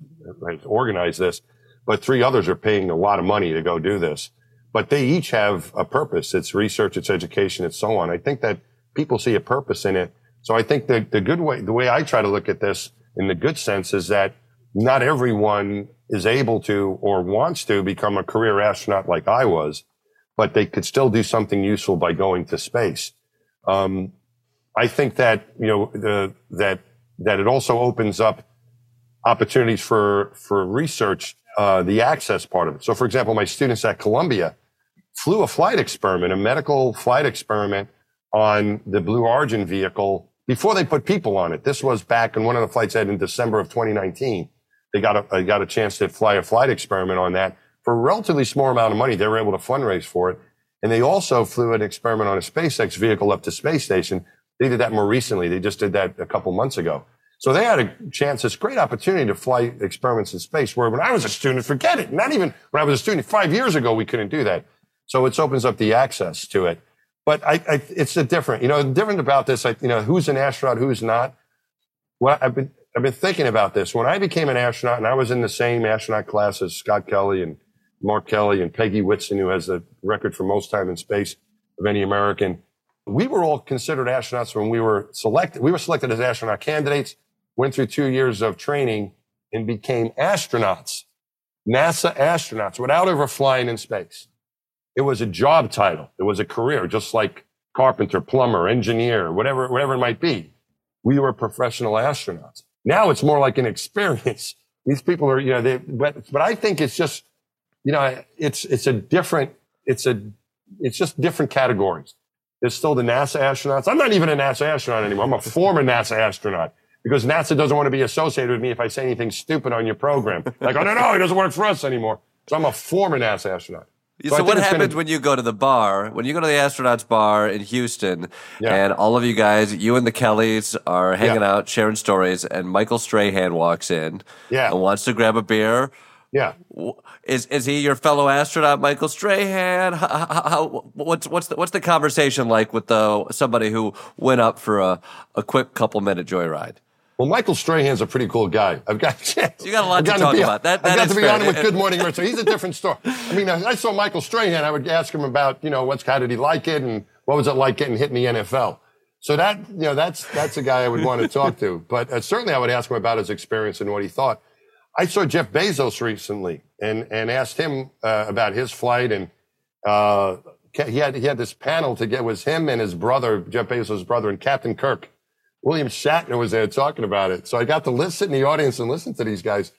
S4: has organized this. But three others are paying a lot of money to go do this but they each have a purpose. It's research, it's education, it's so on. I think that people see a purpose in it. So I think that the good way, the way I try to look at this in the good sense is that not everyone is able to or wants to become a career astronaut like I was, but they could still do something useful by going to space. Um, I think that, you know, the, that, that it also opens up opportunities for, for research uh, the access part of it. So, for example, my students at Columbia flew a flight experiment, a medical flight experiment on the Blue Origin vehicle before they put people on it. This was back in one of the flights I had in December of 2019. They got a, got a chance to fly a flight experiment on that for a relatively small amount of money. They were able to fundraise for it. And they also flew an experiment on a SpaceX vehicle up to space station. They did that more recently. They just did that a couple months ago. So they had a chance, this great opportunity to fly experiments in space where when I was a student, forget it. Not even when I was a student five years ago, we couldn't do that. So it opens up the access to it. But I, I, it's a different, you know, different about this, I, you know, who's an astronaut, who's not. Well, I've been, I've been thinking about this. When I became an astronaut and I was in the same astronaut class as Scott Kelly and Mark Kelly and Peggy Whitson, who has the record for most time in space of any American, We were all considered astronauts when we were selected. We were selected as astronaut candidates, went through two years of training, and became astronauts, NASA astronauts, without ever flying in space. It was a job title. It was a career, just like carpenter, plumber, engineer, whatever, whatever it might be. We were professional astronauts. Now it's more like an experience. These people are, you know, they, but, but I think it's just, you know, it's, it's a different, it's a, it's just different categories. There's still the NASA astronauts. I'm not even a NASA astronaut anymore. I'm a former NASA astronaut because NASA doesn't want to be associated with me if I say anything stupid on your program. Like, oh, no, no, he doesn't work for us anymore. So I'm a former NASA astronaut.
S5: So, so what happens when you go to the bar, when you go to the astronauts bar in Houston, yeah. and all of you guys, you and the Kellys are hanging yeah. out, sharing stories, and Michael Strahan walks in
S4: yeah.
S5: and wants to grab a beer?
S4: Yeah.
S5: Is is he your fellow astronaut, Michael Strahan? How, how, what's what's the, what's the conversation like with the somebody who went up for a, a quick couple minute joyride?
S4: Well, Michael Strahan's a pretty cool guy. I've got
S5: you got a lot to talk
S4: to
S5: about. That, that
S4: I've got to be
S5: fair.
S4: on him with Good Morning America. He's a different story. I mean, I saw Michael Strahan. I would ask him about you know what's how did he like it and what was it like getting hit in the NFL. So that you know that's that's a guy I would want to talk to. But uh, certainly I would ask him about his experience and what he thought. I saw Jeff Bezos recently and and asked him uh, about his flight and uh, he had he had this panel to get was him and his brother Jeff Bezos' brother and Captain Kirk William Shatner was there talking about it. So I got to listen in the audience and listen to these guys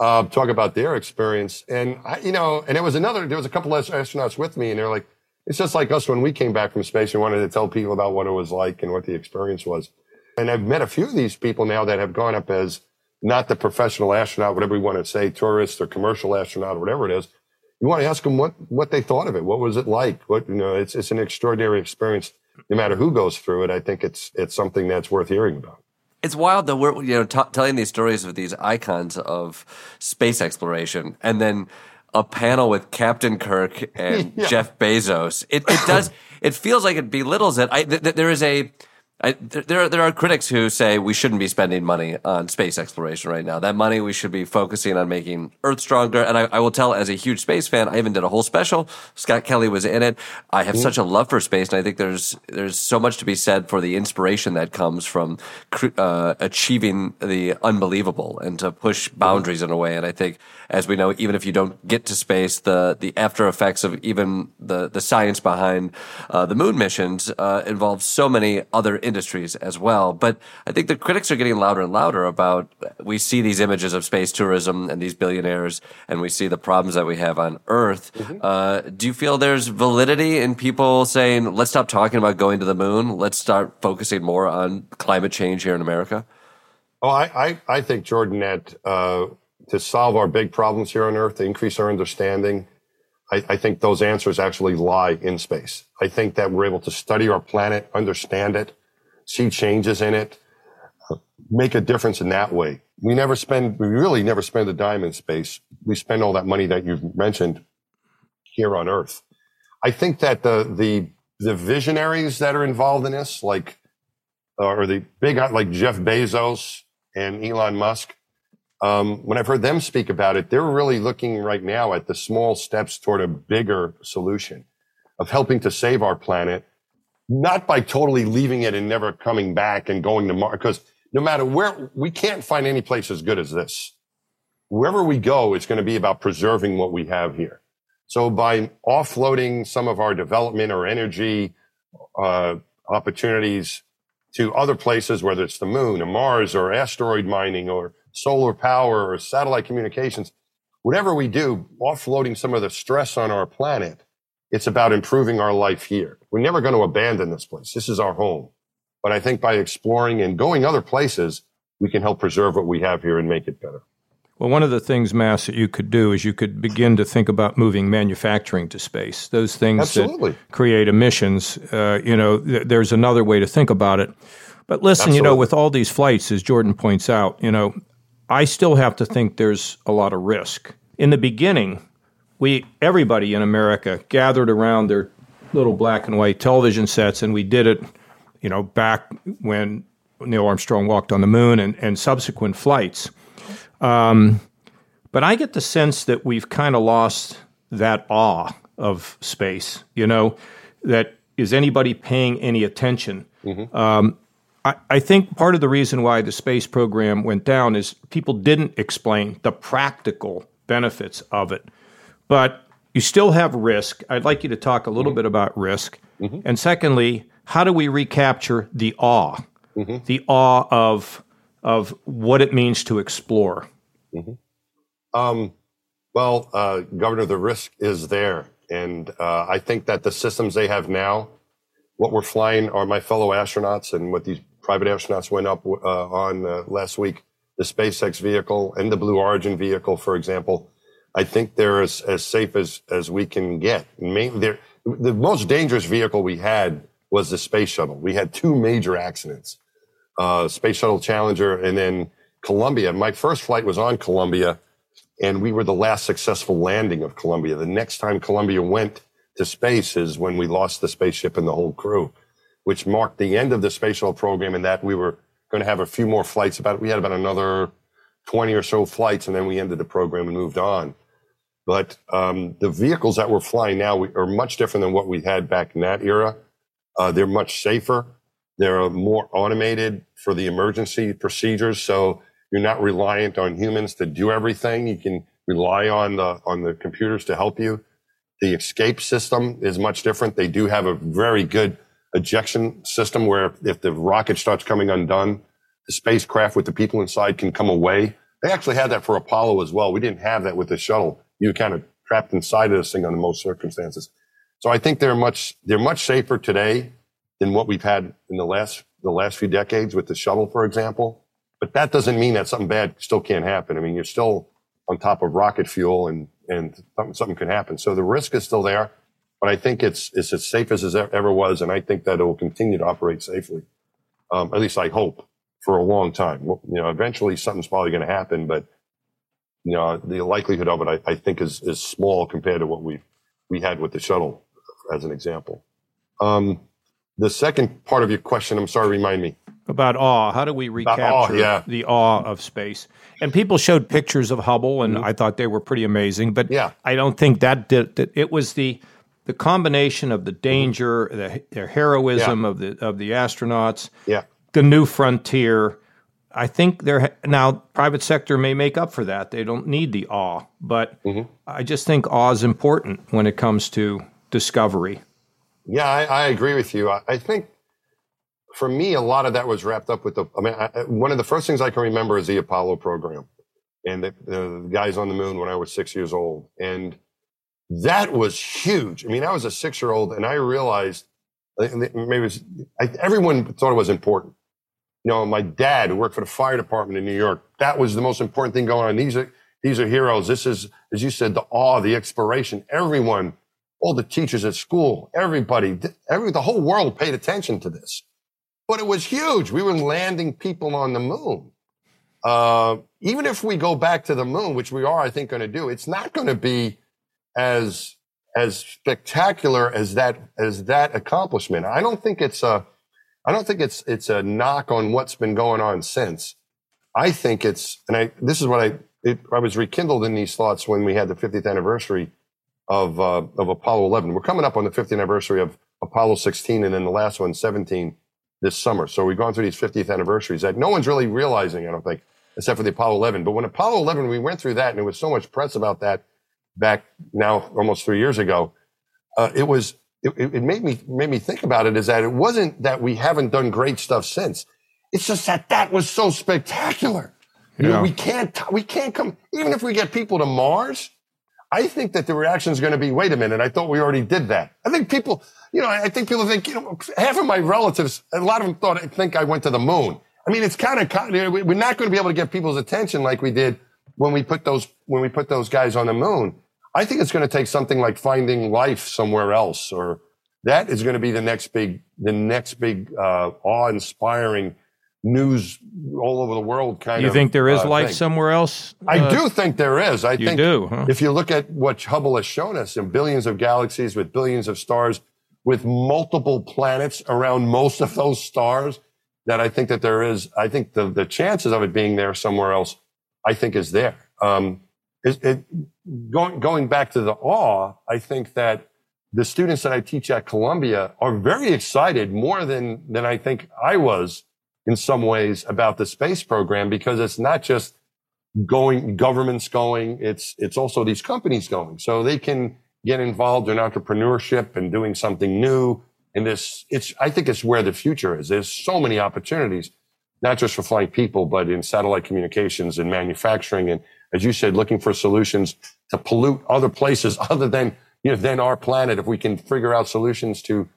S4: uh, talk about their experience. And I, you know, and there was another, there was a couple of astronauts with me, and they're like, it's just like us when we came back from space and wanted to tell people about what it was like and what the experience was. And I've met a few of these people now that have gone up as not the professional astronaut, whatever we want to say, tourist or commercial astronaut or whatever it is. You want to ask them what, what they thought of it. What was it like? What, you know, it's, it's an extraordinary experience no matter who goes through it, I think it's it's something that's worth hearing about.
S5: It's wild though. We're you know t- telling these stories of these icons of space exploration, and then a panel with Captain Kirk and yeah. Jeff Bezos. It, it does. it feels like it belittles it. I, th- th- there is a I, there, there are critics who say we shouldn't be spending money on space exploration right now. That money we should be focusing on making Earth stronger. And I, I will tell, as a huge space fan, I even did a whole special. Scott Kelly was in it. I have such a love for space, and I think there's there's so much to be said for the inspiration that comes from uh, achieving the unbelievable and to push boundaries in a way. And I think, as we know, even if you don't get to space, the the after effects of even the the science behind uh, the moon missions uh, involves so many other industries as well. But I think the critics are getting louder and louder about we see these images of space tourism and these billionaires, and we see the problems that we have on Earth. Mm-hmm. Uh, do you feel there's validity in people saying, let's stop talking about going to the moon, let's start focusing more on climate change here in America?
S4: Oh, I, I, I think, Jordan, that uh, to solve our big problems here on Earth, to increase our understanding, I, I, think those answers actually lie in space. I think that we're able to study our planet, understand it, see changes in it, make a difference in that way. We never spend, we really never spend a dime in space. We spend all that money that you've mentioned here on Earth. I think that the, the, the visionaries that are involved in this, like, or the big, like Jeff Bezos and Elon Musk, um, when I've heard them speak about it, they're really looking right now at the small steps toward a bigger solution of helping to save our planet not by totally leaving it and never coming back and going to Mars, because no matter where, we can't find any place as good as this. Wherever we go, it's going to be about preserving what we have here. So by offloading some of our development or energy uh, opportunities to other places, whether it's the moon or Mars or asteroid mining or solar power or satellite communications, whatever we do, offloading some of the stress on our planet it's about improving our life here. We're never going to abandon this place. This is our home. But I think by exploring and going other places, we can help preserve what we have here and make it better.
S3: Well, one of the things, Mass, that you could do is you could begin to think about moving manufacturing to space. Those things
S4: Absolutely.
S3: that create emissions, uh, you know, th- there's another way to think about it. But listen, Absolutely. you know, with all these flights, as Jordan points out, you know, I still have to think there's a lot of risk. In the beginning, we everybody in America gathered around their little black and white television sets, and we did it, you know, back when Neil Armstrong walked on the moon and, and subsequent flights. Um, but I get the sense that we've kind of lost that awe of space. You know, that is anybody paying any attention? Um, I, I think part of the reason why the space program went down is people didn't explain the practical benefits of it. But you still have risk. I'd like you to talk a little bit about risk. And secondly, how do we recapture the awe, the awe of of what it means to explore?
S4: Um, well, uh, Governor, the risk is there. And uh, I think that the systems they have now, what we're flying are my fellow astronauts and what these private astronauts went up uh, on uh, last week, the SpaceX vehicle and the Blue Origin vehicle, for example. I think they're as, as safe as, as we can get. The most dangerous vehicle we had was the space shuttle. We had two major accidents uh, Space Shuttle Challenger and then Columbia. My first flight was on Columbia, and we were the last successful landing of Columbia. The next time Columbia went to space is when we lost the spaceship and the whole crew, which marked the end of the space shuttle program. And that we were going to have a few more flights. About it. we had about another twenty or so flights, and then we ended the program and moved on. But um, the vehicles that we're flying now are much different than what we had back in that era. Uh, they're much safer. They're more automated for the emergency procedures. So you're not reliant on humans to do everything. You can rely on the, on the computers to help you. The escape system is much different. They do have a very good ejection system where if the rocket starts coming undone, the spacecraft with the people inside can come away. They actually had that for Apollo as well. We didn't have that with the shuttle. You kind of trapped inside of this thing under most circumstances. So I think they're much, they're much safer today than what we've had in the last the last few decades with the shuttle, for example. But that doesn't mean that something bad still can't happen. I mean, you're still on top of rocket fuel, and and something, something can happen. So the risk is still there, but I think it's it's as safe as it ever was, and I think that it will continue to operate safely. Um, at least I hope for a long time. You know, eventually something's probably going to happen, but you know, the likelihood of it, I, I think, is is small compared to what we we had with the shuttle, as an example. Um, the second part of your question, I'm sorry, remind me.
S3: About awe. How do we recapture
S4: awe, yeah.
S3: the awe of space? And people showed pictures of Hubble, and I thought they were pretty amazing. But
S4: Yeah.
S3: I don't think that did. That it was the the combination of the danger, the, the heroism of the of the astronauts,
S4: Yeah.
S3: The new frontier. I think they're now private sector may make up for that. They don't need the awe, but mm-hmm. I just think awe is important when it comes to discovery.
S4: Yeah, I, I agree with you. I, I think for me, a lot of that was wrapped up with the. I mean, I, one of the first things I can remember is the Apollo program and the, the guys on the moon when I was six years old, and that was huge. I mean, I was a six-year-old, and I realized maybe it was, I, everyone thought it was important. You know, my dad, who worked for the fire department in New York, that was the most important thing going on. These are these are heroes. This is, as you said, the awe, the exploration. Everyone, all the teachers at school, everybody, every the whole world paid attention to this. But it was huge. We were landing people on the moon. Uh, even if we go back to the moon, which we are, I think, going to do, it's not going to be as as spectacular as that as that accomplishment. I don't think it's a I don't think it's it's a knock on what's been going on since. I think it's and I this is what I it, I was rekindled in these thoughts when we had the 50th anniversary of uh, of Apollo 11. We're coming up on the 50th anniversary of Apollo 16 and then the last one 17 this summer. So we've gone through these 50th anniversaries that no one's really realizing, I don't think, except for the Apollo 11. But when Apollo 11, we went through that and there was so much press about that back now almost three years ago. Uh, it was, it, it made me, made me think about it is that it wasn't that we haven't done great stuff since. It's just that that was so spectacular. You know, we can't, we can't come, even if we get people to Mars, I think that the reaction is going to be, wait a minute, I thought we already did that. I think people, you know, I think people think, you know, half of my relatives, a lot of them thought, I think I went to the moon. I mean, it's kind of, we're not going to be able to get people's attention like we did when we put those, when we put those guys on the moon. I think it's going to take something like finding life somewhere else, or that is going to be the next big, the next big, uh, awe-inspiring news all over the world kind
S3: You
S4: of.
S3: think there is
S4: uh,
S3: life
S4: thing.
S3: somewhere else?
S4: I
S3: Uh,
S4: do think there is. I
S3: you
S4: think
S3: do, huh?
S4: if you look at what Hubble has shown us in billions of galaxies with billions of stars, with multiple planets around most of those stars, that I think that there is. I think the the chances of it being there somewhere else, I think, is there. Um, it, it, going going back to the awe, I think that the students that I teach at Columbia are very excited more than, than I think I was in some ways about the space program because it's not just going, governments going, it's, it's also these companies going. So they can get involved in entrepreneurship and doing something new. And this, it's, I think it's where the future is. There's so many opportunities, not just for flying people, but in satellite communications and manufacturing. And as you said, looking for solutions to pollute other places other than you know, than our planet if we can figure out solutions to,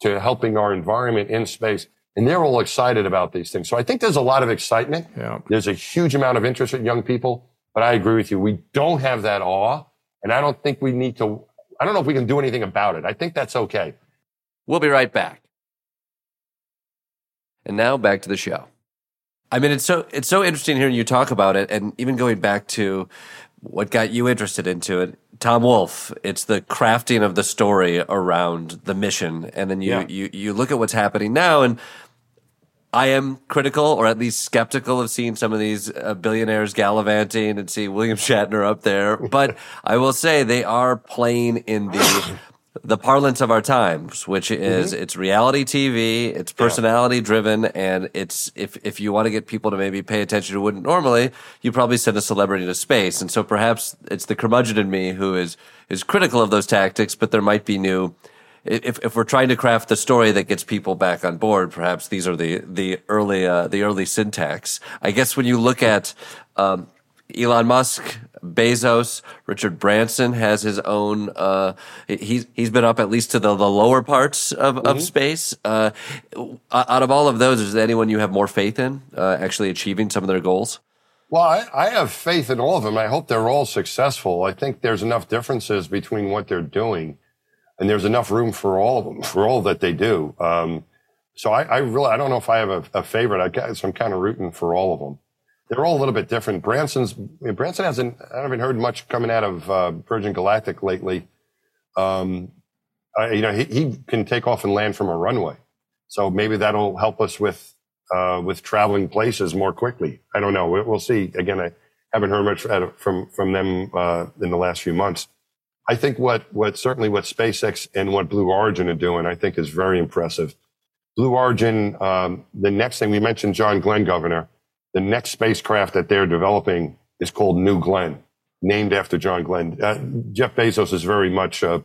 S4: to helping our environment in space. And they're all excited about these things. So I think there's a lot of excitement.
S3: Yeah.
S4: There's a huge amount of interest in young people, but I agree with you. We don't have that awe. And I don't think we need to, I don't know if we can do anything about it. I think that's okay.
S5: We'll be right back. And now back to the show. I mean, it's so it's so interesting hearing you talk about it, and even going back to what got you interested into it. Tom Wolfe, it's the crafting of the story around the mission. And then you, yeah. you, you look at what's happening now and I am critical or at least skeptical of seeing some of these uh, billionaires gallivanting and see William Shatner up there. But I will say they are playing in the the parlance of our times, which is mm-hmm. it's reality TV, it's personality yeah. driven, and it's if if you want to get people to maybe pay attention to wouldn't normally, you probably send a celebrity to space. And so perhaps it's the curmudgeon in me who is is critical of those tactics, but there might be new if if we're trying to craft the story that gets people back on board, perhaps these are the the early uh, the early syntax. I guess when you look at um, Elon Musk, Bezos, Richard Branson has his own. Uh, he's he's been up at least to the, the lower parts of, mm-hmm. of space. Uh, out of all of those, is there anyone you have more faith in uh, actually achieving some of their goals?
S4: Well, I, I, have faith in all of them. I hope they're all successful. I think there's enough differences between what they're doing, and there's enough room for all of them for all that they do. Um, so I, I, really I don't know if I have a, a favorite. I guess I'm kind of rooting for all of them they're all a little bit different. Branson's Branson hasn't I haven't heard much coming out of uh, Virgin Galactic lately. Um, you know, he, he, can take off and land from a runway, so maybe that'll help us with uh, with traveling places more quickly. I don't know. We'll see. Again, I haven't heard much from from them uh, in the last few months. I think what what certainly what SpaceX and what Blue Origin are doing, I think, is very impressive. Blue Origin. Um, the next thing we mentioned, John Glenn, Governor the next spacecraft that they're developing is called New Glenn, named after John Glenn. Uh, Jeff Bezos is very much, uh,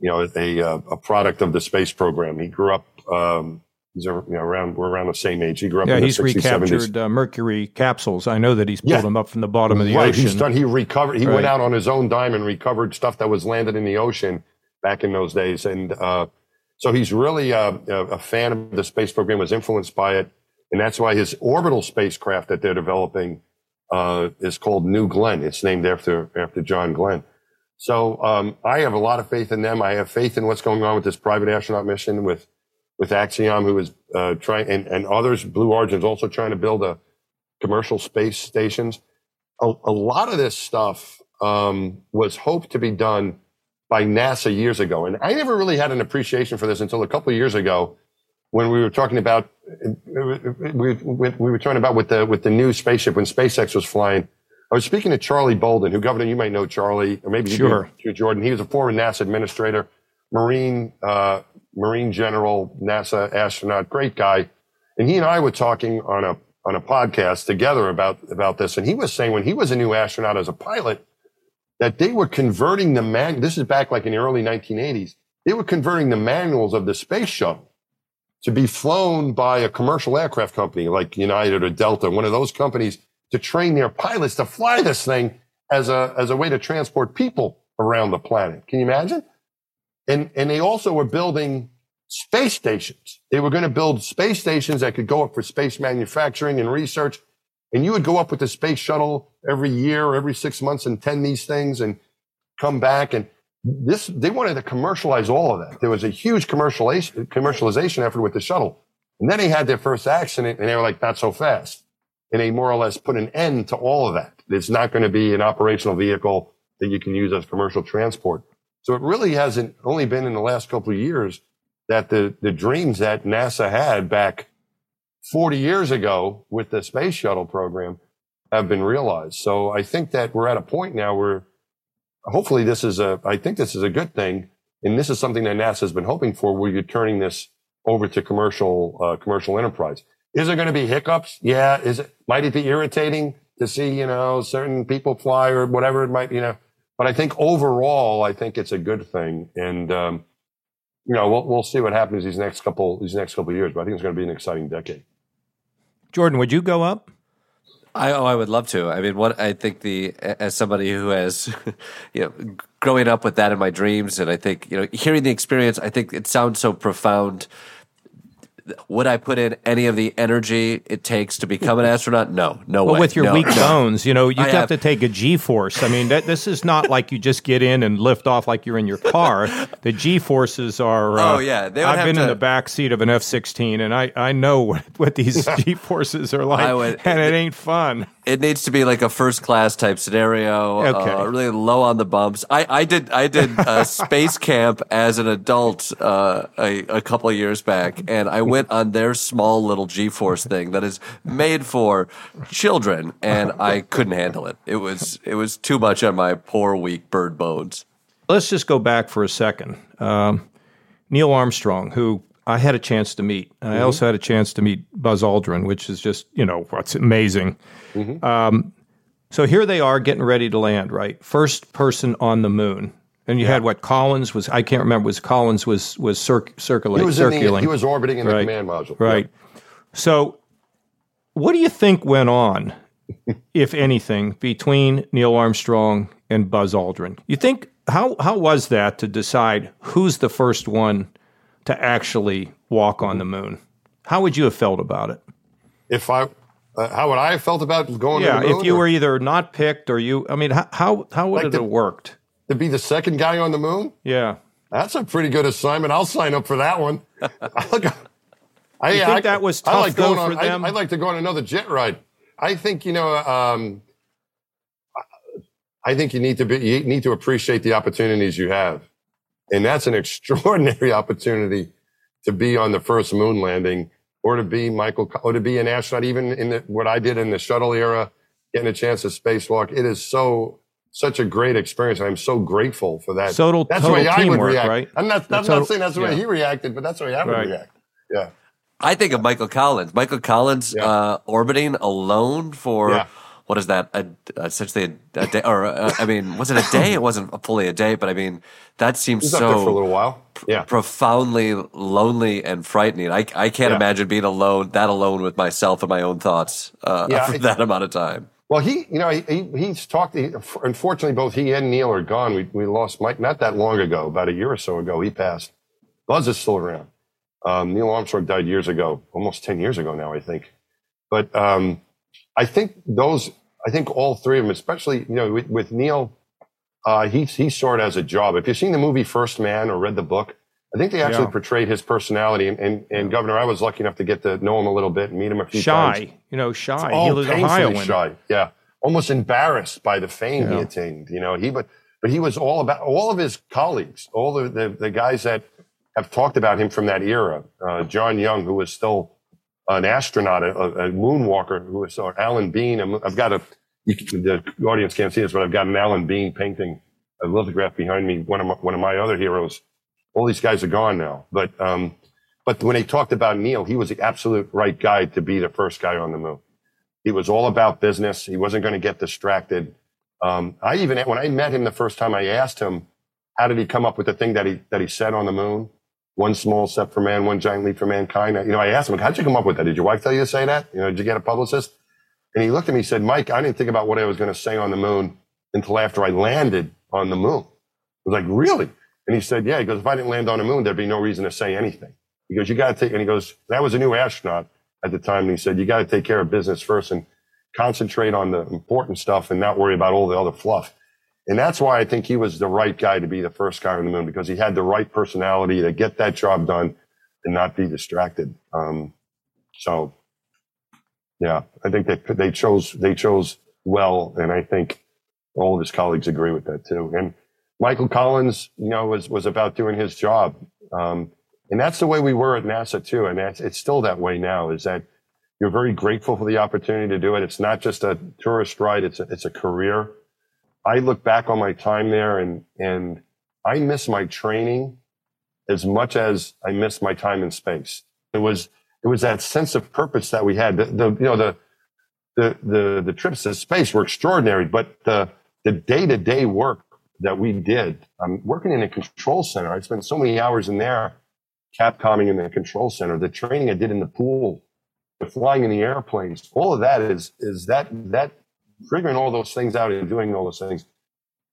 S4: you know, a, a product of the space program. He grew up, um, he's you know, around, we're around the same age. He grew up
S3: yeah,
S4: in
S3: he's
S4: the 60s,
S3: recaptured uh, Mercury capsules. I know that he's pulled yeah. them up from the bottom of the
S4: right.
S3: ocean.
S4: He's done, he recovered, he right. went out on his own dime and recovered stuff that was landed in the ocean back in those days. And, uh, so he's really a, a fan of the space program, was influenced by it. And that's why his orbital spacecraft that they're developing uh, is called New Glenn. It's named after after John Glenn. So um, I have a lot of faith in them. I have faith in what's going on with this private astronaut mission with with Axiom, who is uh, trying, and, and others. Blue Origin's also trying to build a commercial space stations. A, a lot of this stuff um, was hoped to be done by NASA years ago, and I never really had an appreciation for this until a couple of years ago when we were talking about we, we, were talking about with the with the new spaceship when SpaceX was flying. I was speaking to Charlie Bolden, who governor you might know Charlie, or maybe
S3: sure.
S4: you do, Jordan. He was a former NASA administrator, Marine uh, Marine General, NASA astronaut, great guy. And he and I were talking on a on a podcast together about about this. And he was saying when he was a new astronaut as a pilot, that they were converting the man. This is back like in the early 1980s. They were converting the manuals of the space shuttle to be flown by a commercial aircraft company like United or Delta, one of those companies, to train their pilots to fly this thing as a as a way to transport people around the planet. Can you imagine? And and they also were building space stations. They were going to build space stations that could go up for space manufacturing and research. And you would go up with the space shuttle every year or every six months and tend these things and come back. And this they wanted to commercialize all of that. There was a huge commercialization commercialization effort with the shuttle. And then they had their first accident and they were like, not so fast. And they more or less put an end to all of that. It's not going to be an operational vehicle that you can use as commercial transport. So it really hasn't only been in the last couple of years that the, the dreams that NASA had back 40 years ago with the space shuttle program have been realized. So I think that we're at a point now where hopefully this is a, I think this is a good thing And this is something that NASA has been hoping for, where you're turning this over to commercial uh, commercial enterprise. Is there going to be hiccups? Yeah. Is it might it be irritating to see you know certain people fly or whatever it might you know? But I think overall, I think it's a good thing, and um, you know we'll we'll see what happens these next couple these next couple years. But I think it's going to be an exciting decade.
S3: Jordan, would you go up?
S5: I, oh, I would love to. I mean, what I think the as somebody who has, you know, growing up with that in my dreams, and I think you know, hearing the experience, I think it sounds so profound would I put in any of the energy it takes to become an astronaut? No, no
S3: well,
S5: way.
S3: with your
S5: no,
S3: weak
S5: no.
S3: bones, you know, you have,
S5: have-
S3: to take a G force. I mean, that, this is not like you just get in and lift off like you're in your car. The G forces are. Uh,
S5: Oh, yeah, they
S3: I've been in the back seat of an F 16, and I, I know what, what these G forces are like,
S5: would-
S3: and it ain't fun.
S5: It needs to be like a first class type scenario.
S3: Okay.
S5: Uh, really low on the bumps. I, I did I did uh, space camp as an adult uh, a, a couple of years back, and I went on their small little G force thing that is made for children, and I couldn't handle it. It was it was too much on my poor weak bird bones.
S3: Let's just go back for a second. Um, Neil Armstrong, who I had a chance to meet. I also had a chance to meet Buzz Aldrin, which is just, you know, what's amazing. Um, so here they are getting ready to land, right? First person on the moon. And you had what Collins was, I can't remember, was Collins was, was circ- circulating.
S4: He was in the, he was orbiting in the command module.
S3: Right. So, what do you think went on, if anything, between Neil Armstrong and Buzz Aldrin? You think how how was that to decide who's the first one to actually walk on the moon? How would you have felt about it?
S4: If I, uh, how would I have felt about going
S3: Yeah,
S4: to the moon?
S3: if you
S4: or
S3: were either not picked or you, I mean, how how, how would
S4: Like
S3: it
S4: the-
S3: have worked?
S4: To be the second guy on the moon?
S3: Yeah,
S4: That's a pretty good assignment. I'll sign up for that one. I,
S3: You think that was
S4: I
S3: tough,
S4: like
S3: though,
S4: going
S3: for
S4: on,
S3: them?
S4: I, would like to go on another jet ride. I think you know. Um, I think you need to be. You need to appreciate the opportunities you have, and that's an extraordinary opportunity to be on the first moon landing, or to be Michael, or to be an astronaut. Even in the, what I did in the shuttle era, getting a chance to spacewalk, it is so such a great experience. I'm so grateful for that.
S3: Total-
S4: that's
S3: total
S4: the way I would
S3: teamwork,
S4: react.
S3: right?
S4: I'm not. I'm
S3: total-
S4: not saying that's the way
S3: yeah.
S4: he reacted, but that's the way I would
S3: Right.
S4: react. Yeah.
S5: I think of Michael Collins. Michael Collins
S4: Yeah.
S5: uh, orbiting alone for
S4: Yeah.
S5: what is that? A, essentially a, a day, or uh, I mean, was it a day? It wasn't fully a day, but I mean, that seems
S4: He's up there for a
S5: so
S4: little while. Yeah.
S5: profoundly lonely and frightening. I I can't
S4: Yeah.
S5: imagine being alone, that alone with myself and my own thoughts uh,
S4: Yeah,
S5: for that amount of time.
S4: Well, he, you know, he, he he's talked. He, unfortunately, both he and Neil are gone. We we lost Mike not that long ago, about a year or so ago. He passed. Buzz is still around. Um, Neil Armstrong died years ago, almost ten years ago now, I think. But um, I think those, I think all three of them, especially you know, with, with Neil, uh, he he saw it as a job. If you've seen the movie First Man or read the book, I think they actually
S3: Yeah.
S4: portrayed his personality. And, and, and Governor, I was lucky enough to get to know him a little bit and meet him a few times.
S3: shy, you know, shy.
S4: Oh,
S3: he was Ohioan.
S4: shy. Yeah, almost embarrassed by the fame he attained. You know, he but but he was all about all of his colleagues, all the the, the guys that have talked about him from that era. Uh, John Young, who was still an astronaut, a, a moonwalker, who was or Alan Bean. I'm- I've got a the audience can't see this, but I've got an Alan Bean painting, a lithograph behind me. One of my, one of my other heroes. All these guys are gone now, but um, but when they talked about Neil, he was the absolute right guy to be the first guy on the moon. He was all about business. He wasn't going to get distracted. Um, I even when I met him the first time, I asked him, "How did he come up with the thing that he that he said on the moon? One small step for man, one giant leap for mankind." You know, I asked him, "How'd you come up with that? Did your wife tell you to say that? You know, did you get a publicist?" And he looked at me and said, "Mike, I didn't think about what I was going to say on the moon until after I landed on the moon." I was like, "Really?" And he said, "Yeah." He goes, "If I didn't land on the moon, there'd be no reason to say anything." He goes, "You got to take," and he goes, "That was a new astronaut at the time." And he said, "You got to take care of business first and concentrate on the important stuff and not worry about all the other fluff." And that's why I think he was the right guy to be the first guy on the moon because he had the right personality to get that job done and not be distracted. Um, so, yeah, I think they they chose they chose well, and I think all of his colleagues agree with that too. And Michael Collins, you know, was was about doing his job, um, and that's the way we were at NASA too, and that's it's still that way now. Is that you're very grateful for the opportunity to do it. It's not just a tourist ride; it's a, it's a career. I look back on my time there, and and I miss my training as much as I miss my time in space. It was it was that sense of purpose that we had. The, the you know the the the the trips to space were extraordinary, but the the day to day work that we did, I'm working in a control center. I spent so many hours in there, capcomming in the control center. The training I did in the pool, the flying in the airplanes, all of that is is that that figuring all those things out and doing all those things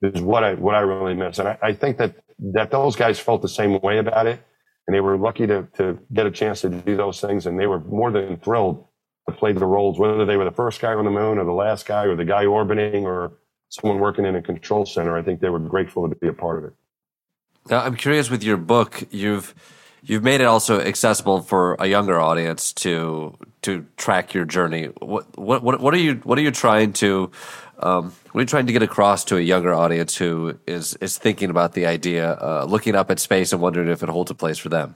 S4: is what I what I really miss. And I, I think that that those guys felt the same way about it, and they were lucky to to get a chance to do those things, and they were more than thrilled to play the roles, whether they were the first guy on the moon or the last guy or the guy orbiting or someone working in a control center. I think they were grateful to be a part of it.
S5: Now, I'm curious with your book, you've you've made it also accessible for a younger audience to to track your journey. What what what, what are you what are you trying to um, what are you trying to get across to a younger audience who is is thinking about the idea, uh, looking up at space and wondering if it holds a place for them?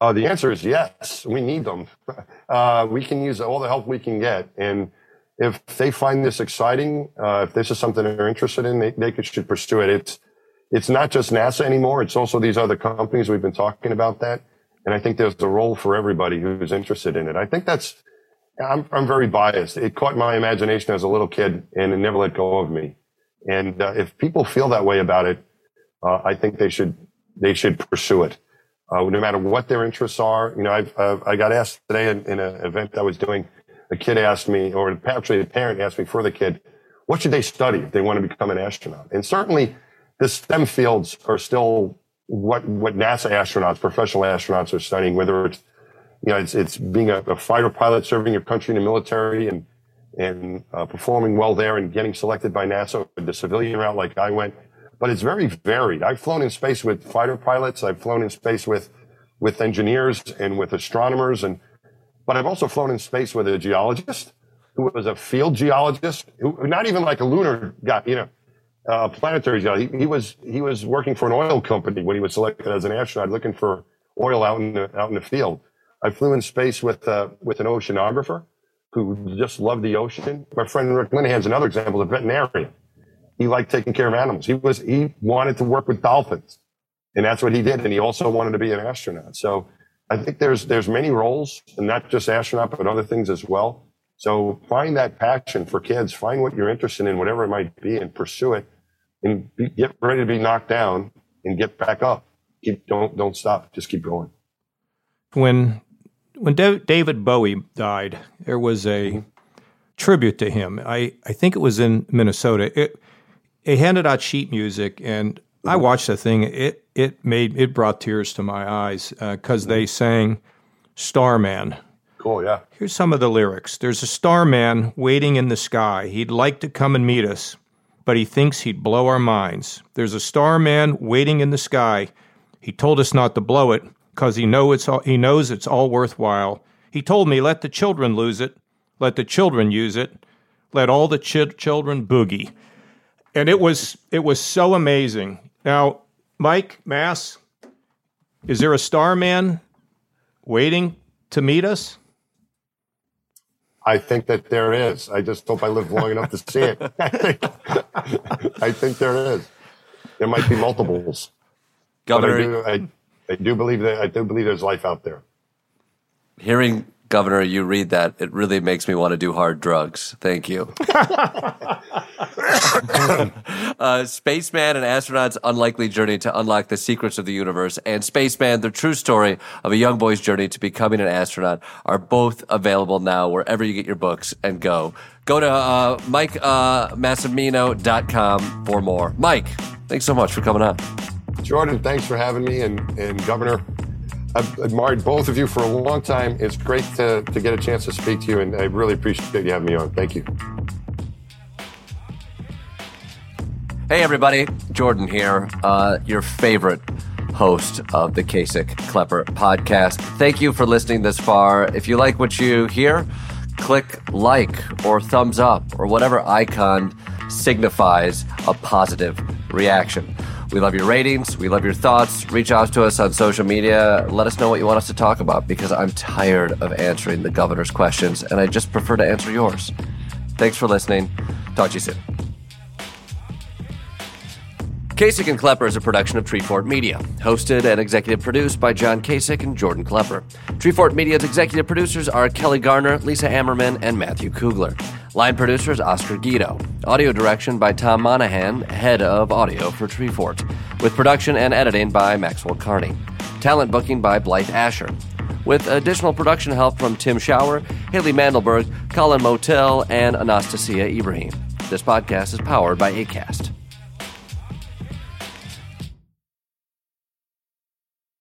S4: Uh, the answer is yes. We need them. Uh, we can use all the help we can get, and if they find this exciting, uh, if this is something they're interested in, they, they should pursue it. It's it's not just NASA anymore. It's also these other companies we've been talking about that, and I think there's a role for everybody who's interested in it. I think that's. I'm I'm very biased. It caught my imagination as a little kid, and it never let go of me. And uh, if people feel that way about it, uh, I think they should they should pursue it uh, no matter what their interests are. You know, I've, uh, I got asked today in, in, an event I was doing, a kid asked me, or actually a parent asked me for the kid, what should they study if they want to become an astronaut? And certainly the STEM fields are still what, what NASA astronauts, professional astronauts are studying, whether it's, you know, it's, it's being a, a fighter pilot, serving your country in the military and, and uh, performing well there and getting selected by NASA, the civilian route like I went but it's very varied. I've flown in space with fighter pilots. I've flown in space with, with engineers and with astronomers. And, but I've also flown in space with a geologist who was a field geologist, who, not even like a lunar guy, you know, a planetary geologist. He, he, was, he was working for an oil company when he was selected as an astronaut looking for oil out in the, out in the field. I flew in space with, uh, with an oceanographer who just loved the ocean. My friend Rick Linnehan's another example, a veterinarian he liked taking care of animals. He was, he wanted to work with dolphins and that's what he did. And he also wanted to be an astronaut. So I think there's, there's many roles and not just astronaut, but other things as well. So find that passion for kids, find what you're interested in, whatever it might be and pursue it and be, get ready to be knocked down and get back up. Keep, don't, don't stop. Just keep going.
S3: When, when David Bowie died, there was a mm-hmm. tribute to him. I, I think it was in Minnesota. It, they handed out sheet music, and I watched the thing. It it made it brought tears to my eyes because uh, they mm-hmm. sang "Starman."
S4: Cool, yeah.
S3: Here's some of the lyrics. There's a starman waiting in the sky. He'd like to come and meet us, but he thinks he'd blow our minds. There's a starman waiting in the sky. He told us not to blow it because he know it's all, he knows it's all worthwhile. He told me let the children lose it, let the children use it, let all the ch- children boogie and it was it was so amazing. Now, Mike Mass, is there a starman waiting to meet us?
S4: I think that there is. I just hope I live long enough to see it. I think, I think there is. There might be multiples.
S5: Governor,
S4: I do, I, I do believe that I do believe there's life out there.
S5: Hearing Governor, you read that, it really makes me want to do hard drugs. Thank you. uh, Spaceman and Astronaut's Unlikely Journey to Unlock the Secrets of the Universe and Spaceman, the true story of a young boy's journey to becoming an astronaut are both available now wherever you get your books and go. Go to uh, MikeMassimino.com uh, for more. Mike, thanks so much for coming on.
S4: Jordan, thanks for having me. And, and Governor, I've admired both of you for a long time. It's great to, to get a chance to speak to you, and I really appreciate you having me on. Thank you.
S5: Hey, everybody. Jordan here, uh, your favorite host of the Kasich Klepper podcast. Thank you for listening this far. If you like what you hear, click like or thumbs up or whatever icon signifies a positive reaction. We love your ratings. We love your thoughts. Reach out to us on social media. Let us know what you want us to talk about because I'm tired of answering the governor's questions and I just prefer to answer yours. Thanks for listening. Talk to you soon. Kasich and Klepper is a production of Treefort Media, hosted and executive produced by John Kasich and Jordan Klepper. Treefort Media's executive producers are Kelly Garner, Lisa Ammerman, and Matthew Kugler. Line producers Oscar Guido. Audio direction by Tom Monahan, head of audio for Treefort, with production and editing by Maxwell Carney. Talent booking by Blythe Asher. With additional production help from Tim Shower, Haley Mandelberg, Colin Motel, and Anastasia Ibrahim. This podcast is powered by ACAST.